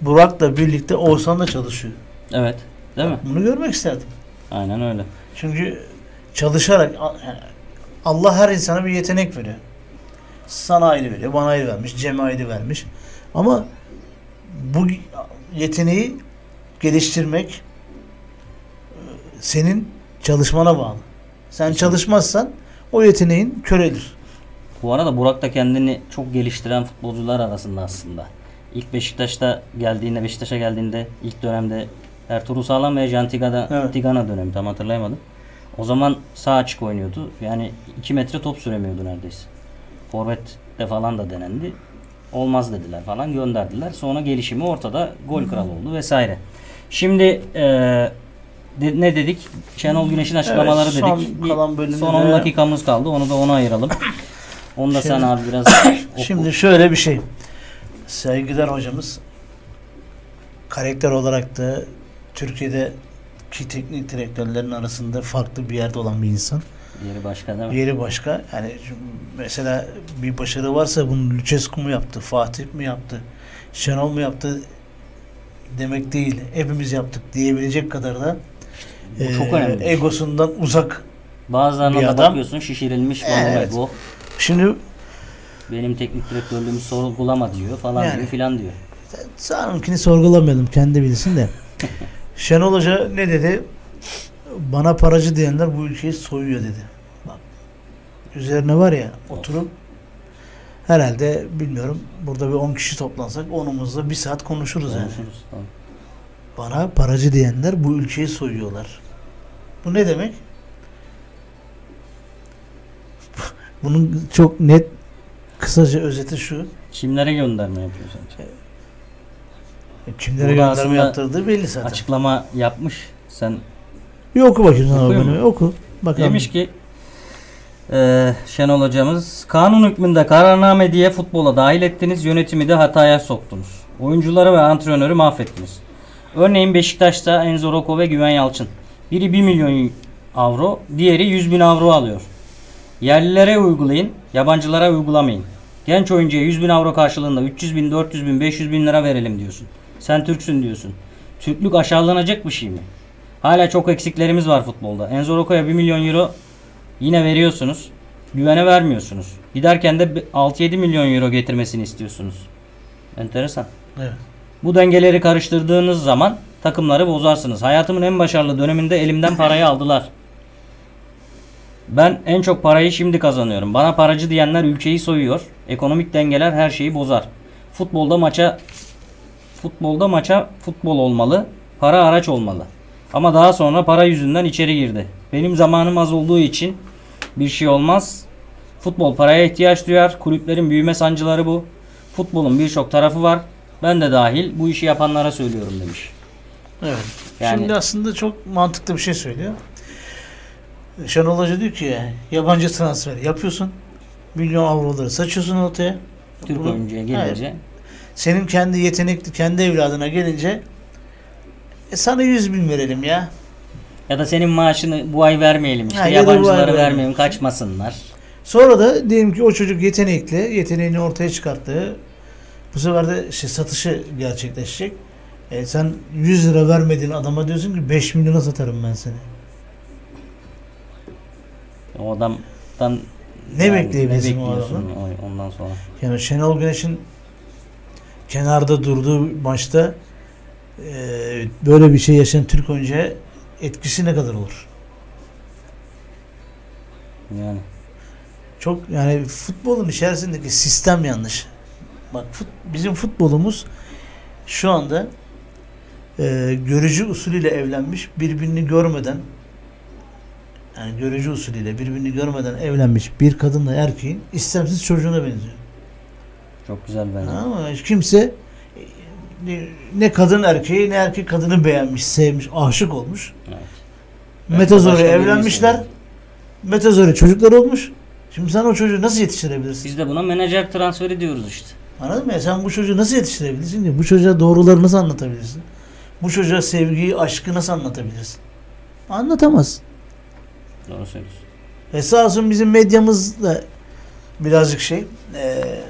Burak'la birlikte Oğuzhan da çalışıyor. Evet. Değil mi? Bunu görmek isterdim. Aynen öyle. Çünkü çalışarak Allah her insana bir yetenek veriyor. Sana ayrı veriyor, bana ayrı vermiş, Cem'e ayrı vermiş. Ama bu yeteneği geliştirmek e, senin çalışmana bağlı. Sen çalışmazsan o yeteneğin körelir. Bu arada Burak da kendini çok geliştiren futbolcular arasında aslında. İlk Beşiktaş'ta geldiğinde, Beşiktaş'a geldiğinde ilk dönemde Ertuğrul Sağlam ve Can Tigana, Evet. Tigana dönemi tam hatırlayamadım. O zaman sağ açık oynuyordu. Yani 2 metre top süremiyordu neredeyse. Forvet'te falan da denendi. Olmaz dediler falan gönderdiler. Sonra gelişimi ortada gol kralı oldu vesaire. Şimdi eee, de- ne dedik? Şenol Güneş'in açıklamaları Evet, son dedik. Kalan son 10 de- dakikamız kaldı. Onu da ona ayıralım. Onu da sen Şimdi- abi biraz oku. Şimdi şöyle bir şey. Saygıdeğer hocamız karakter olarak da Türkiye'deki teknik direktörlerin arasında farklı bir yerde olan bir insan. Yeri başka değil mi? Yeri başka. Yani mesela bir başarı varsa bunu Lucescu mu yaptı, Fatih mi yaptı, Şenol mu yaptı demek değil. Hepimiz yaptık diyebilecek kadar da Bu çok eee, önemli. egosundan uzak. Bazılarına bir da adam- bakıyorsun şişirilmiş Evet. bu. Şimdi Benim teknik direktörlüğümü sorgulama diyor falan Yani. diyor filan diyor. Sağımkini sorgulamayalım kendi bilsin de. Şenol Hoca ne dedi? Bana paracı diyenler bu ülkeyi soyuyor dedi. Bak. Üzerine var ya oturup herhalde bilmiyorum burada bir 10 kişi toplansak onumuzla bir saat konuşuruz yani. Konuşuruz. Tamam. Bana paracı diyenler bu ülkeyi soyuyorlar. Bu ne demek? Bunun çok net kısaca özeti şu. Kimlere gönderme yapıyor sence? Kimlere Burada gönderme yaptırdığı belli zaten. Açıklama yapmış. Sen Bir oku bakayım sana bunu. Oku. Bakalım. demiş ki eee Şenol hocamız kanun hükmünde kararname diye futbola dahil ettiniz yönetimi de hataya soktunuz. Oyuncuları ve antrenörü mahvettiniz. Örneğin Beşiktaş'ta Enzo Rocco ve Güven Yalçın. Biri 1 milyon avro, diğeri 100 bin avro alıyor. Yerlilere uygulayın, yabancılara uygulamayın. Genç oyuncuya 100 bin avro karşılığında 300 bin, 400 bin, 500 bin lira verelim diyorsun. Sen Türksün diyorsun. Türklük aşağılanacak bir şey mi? Hala çok eksiklerimiz var futbolda. Enzo Rocco'ya 1 milyon euro yine veriyorsunuz. Güvene vermiyorsunuz. Giderken de 6-7 milyon euro getirmesini istiyorsunuz. Enteresan. Evet. Bu dengeleri karıştırdığınız zaman takımları bozarsınız. Hayatımın en başarılı döneminde elimden parayı aldılar. Ben en çok parayı şimdi kazanıyorum. Bana paracı diyenler ülkeyi soyuyor. Ekonomik dengeler her şeyi bozar. Futbolda maça futbolda maça futbol olmalı. Para araç olmalı. Ama daha sonra para yüzünden içeri girdi. Benim zamanım az olduğu için bir şey olmaz. Futbol paraya ihtiyaç duyar. Kulüplerin büyüme sancıları bu. Futbolun birçok tarafı var. Ben de dahil bu işi yapanlara söylüyorum demiş. Evet. Yani- Şimdi aslında çok mantıklı bir şey söylüyor. Şenol Hoca diyor ki yabancı transfer yapıyorsun. Milyon avroları saçıyorsun ortaya. Türk Bunu- oyuncuya gelince Evet. Senin kendi yetenekli kendi evladına gelince e, sana 100 bin verelim ya. ya da senin maaşını bu ay vermeyelim işte Ha, ya yabancılara vermeyelim. vermeyelim kaçmasınlar. Sonra da diyelim ki o çocuk yetenekli, yeteneğini ortaya çıkarttı. Bu sefer de işte satışı gerçekleşecek. E, sen 100 lira vermediğin adama diyorsun ki 5 milyona satarım ben seni. O adamdan Ne bekleyebilirsin o bekliyorsun adamdan? o- ondan sonra? Yani Şenol Güneş'in kenarda durduğu maçta e, böyle bir şey yaşayan Türk oyuncuya etkisi ne kadar olur? Yani Çok yani futbolun içerisindeki sistem yanlış. Bak fut- bizim futbolumuz şu anda e, görücü usulüyle evlenmiş, birbirini görmeden yani görücü usulüyle birbirini görmeden evlenmiş bir kadınla erkeğin istemsiz çocuğuna benziyor. çok güzel bence. Ama hiç kimse e, ne, kadın erkeği ne erkek kadını beğenmiş, sevmiş, aşık olmuş. Evet. Birini evlenmişler. Metazori çocuklar olmuş. Şimdi sen o çocuğu nasıl yetiştirebilirsin? Biz de buna menajer transferi diyoruz işte. Anladın mı? Ya sen bu çocuğu nasıl yetiştirebilirsin ki? Bu çocuğa doğruları nasıl anlatabilirsin? Bu çocuğa sevgiyi, aşkı nasıl anlatabilirsin? Anlatamaz. Doğru söylüyorsun. E sağ olsun bizim medyamız da birazcık şey eee,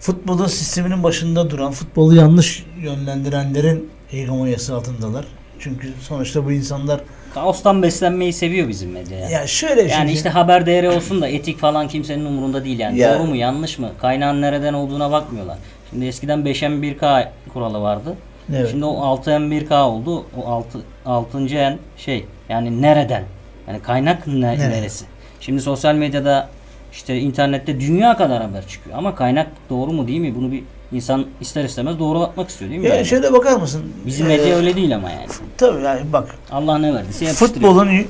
futbolun sisteminin başında duran, futbolu yanlış yönlendirenlerin hegemonyası altındalar. Çünkü sonuçta bu insanlar Kaostan beslenmeyi seviyor bizim medya. ya. şöyle Yani şimdi- işte haber değeri olsun da etik falan kimsenin umurunda değil yani. Ya. Doğru mu yanlış mı? Kaynağın nereden olduğuna bakmıyorlar. Şimdi eskiden 5M1K kuralı vardı. Evet. Şimdi o 6M1K oldu. O 6 6. en şey yani nereden? Yani kaynak ne- Nereden? neresi? Şimdi sosyal medyada işte internette dünya kadar haber çıkıyor ama kaynak doğru mu değil mi? Bunu bir insan ister istemez doğrulatmak istiyor değil mi? ya yani? şöyle bakar mısın? Bizim Ee, medya öyle değil ama yani. Tabii yani bak Allah ne verdiyse futbolun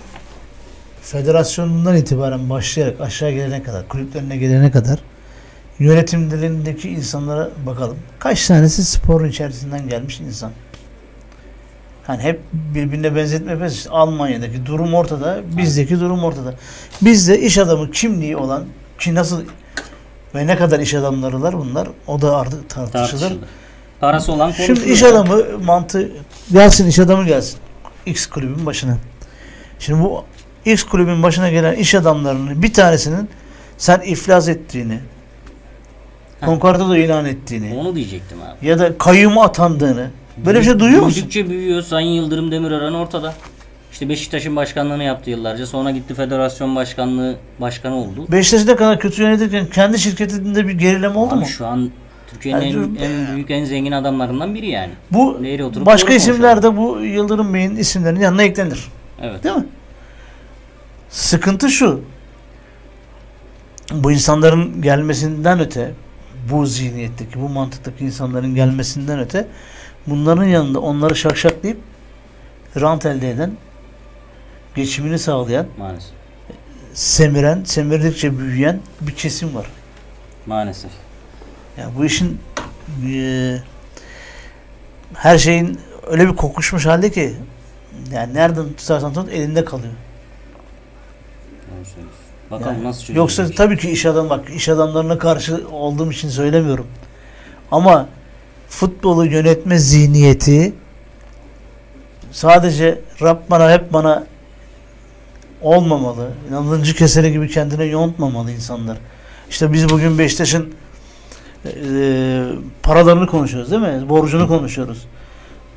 federasyonundan itibaren başlayarak aşağı gelene kadar, kulüplerine gelene kadar yönetimlerindeki insanlara bakalım. Kaç tanesi sporun içerisinden gelmiş insan? Hani hep birbirine benzetme yapıyoruz. İşte Almanya'daki durum ortada, bizdeki durum ortada. Bizde iş adamı kimliği olan ki nasıl ve ne kadar iş adamlarılar bunlar o da artık tartışılır. tartışılır. Parası olan konuşuyor. Şimdi iş adamı mantığı gelsin iş adamı gelsin. X kulübün başına. Şimdi bu X kulübün başına gelen iş adamlarının bir tanesinin sen iflas ettiğini, konkordato ilan ettiğini Onu diyecektim abi. ya da kayyuma atandığını böyle bir şey duyuyor musun? Büyüdükçe büyüyor. Sayın Yıldırım Demirören ortada. İşte Beşiktaş'ın başkanlığını yaptı yıllarca. Sonra gitti federasyon başkanlığı başkanı oldu. Beşiktaş'ı ne kadar kötü yönetirken kendi şirketinde bir gerileme oldu Abi mu? şu an Türkiye'nin Yani en, en büyük en zengin adamlarından biri yani. Bu başka isimler de bu Yıldırım Bey'in isimlerinin yanına eklenir. Evet. Değil mi? Sıkıntı şu. Bu insanların gelmesinden öte bu zihniyetteki, bu mantıktaki insanların gelmesinden öte bunların yanında onları şakşaklayıp rant elde eden, geçimini sağlayan, Maalesef. semiren, semirdikçe büyüyen bir kesim var. Maalesef. Yani bu işin eee, her şeyin öyle bir kokuşmuş halde ki yani nereden tutarsan tut elinde kalıyor. Bakalım Yani nasıl çözülecek. Yoksa tabii ki iş adam bak iş adamlarına karşı olduğum için söylemiyorum. Ama futbolu yönetme zihniyeti sadece Rab bana hep bana olmamalı. Nalıncı keseri gibi kendine yontmamalı insanlar. İşte biz bugün Beşiktaş'ın e, paralarını konuşuyoruz değil mi? Borcunu konuşuyoruz.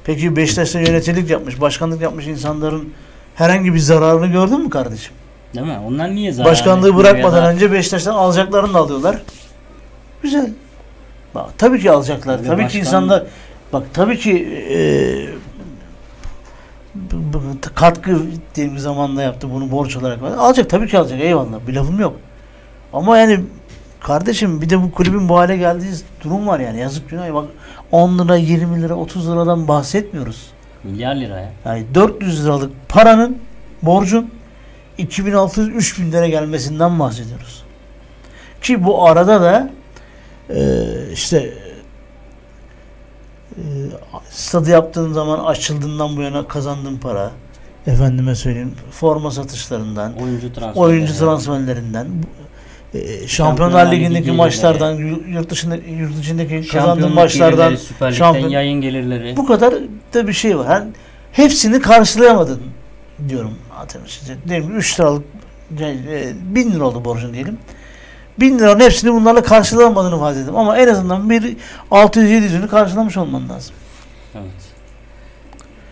Peki Beşiktaş'ta yöneticilik yapmış, başkanlık yapmış insanların herhangi bir zararını gördün mü kardeşim? Değil mi? Onlar niye zarar Başkanlığı bırakmadan da- önce Beşiktaş'tan alacaklarını da alıyorlar. Güzel. Bak, tabii ki alacaklar. Ve tabii ki başkan- insanlar bak tabii ki e, katkı bir zamanda yaptı bunu borç olarak. Alacak tabii ki alacak. Eyvallah. Bir lafım yok. Ama yani kardeşim bir de bu kulübün bu hale geldiği durum var yani. Yazık günah. Bak 10 lira, 20 lira, 30 liradan bahsetmiyoruz. Milyar lira ya. Yani 400 liralık paranın borcun 2600-3000 lira gelmesinden bahsediyoruz. Ki bu arada da e, işte e, stadı yaptığın zaman açıldığından bu yana kazandığın para efendime söyleyeyim forma satışlarından Oyuncu transferi. oyuncu transferlerinden e, Şampiyonlar Şampiyonlar Ligi Ligi'ndeki gelirleri. maçlardan yurt dışında yurt içindeki kazandığın maçlardan gelirleri, şampiyon- yayın gelirleri. bu kadar da bir şey var. Yani hepsini karşılayamadın diyorum. Atıyorum size. Diyelim ki 3 liralık e, 1000 lira oldu borcun diyelim. 1000 liranın hepsini bunlarla karşılayamadığını farz ettim. Ama en azından bir 600-700'ünü karşılamış olman lazım. Evet.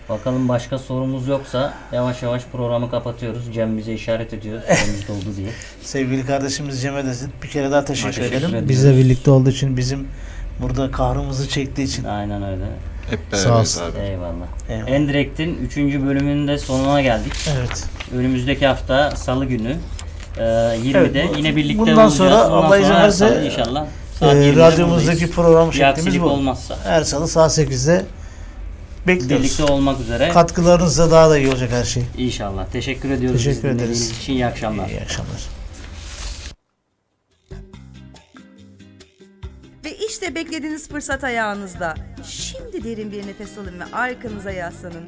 Bakalım başka sorumuz yoksa yavaş yavaş programı kapatıyoruz. Cem bize işaret ediyor sorumuz doldu diye. Sevgili kardeşimiz Cem'e de bir kere daha teşekkür, Teşekkür ederim. ediyoruz. Bizle birlikte olduğu için bizim burada kahrımızı çektiği için. Aynen öyle. Hep Sağ olsun. abi. Eyvallah. Eyvallah. Endirekt'in 3. bölümünün de sonuna geldik. Evet. Önümüzdeki hafta salı günü e, 20'de Evet, yine birlikte bundan olacağız. sonra Bundan Allah izin sonra her verirse, salı inşallah. Saat Ee, 20'de radyomuzdaki program şeklimiz bu. olmazsa. Her salı saat 8'de bekliyoruz. Birlikte olmak üzere. Katkılarınızla daha da iyi olacak her şey. İnşallah. Teşekkür ediyoruz. Teşekkür ederiz. için. İyi akşamlar. İyi akşamlar. Ve işte beklediğiniz fırsat ayağınızda. Şimdi derin bir nefes alın ve arkanıza yaslanın.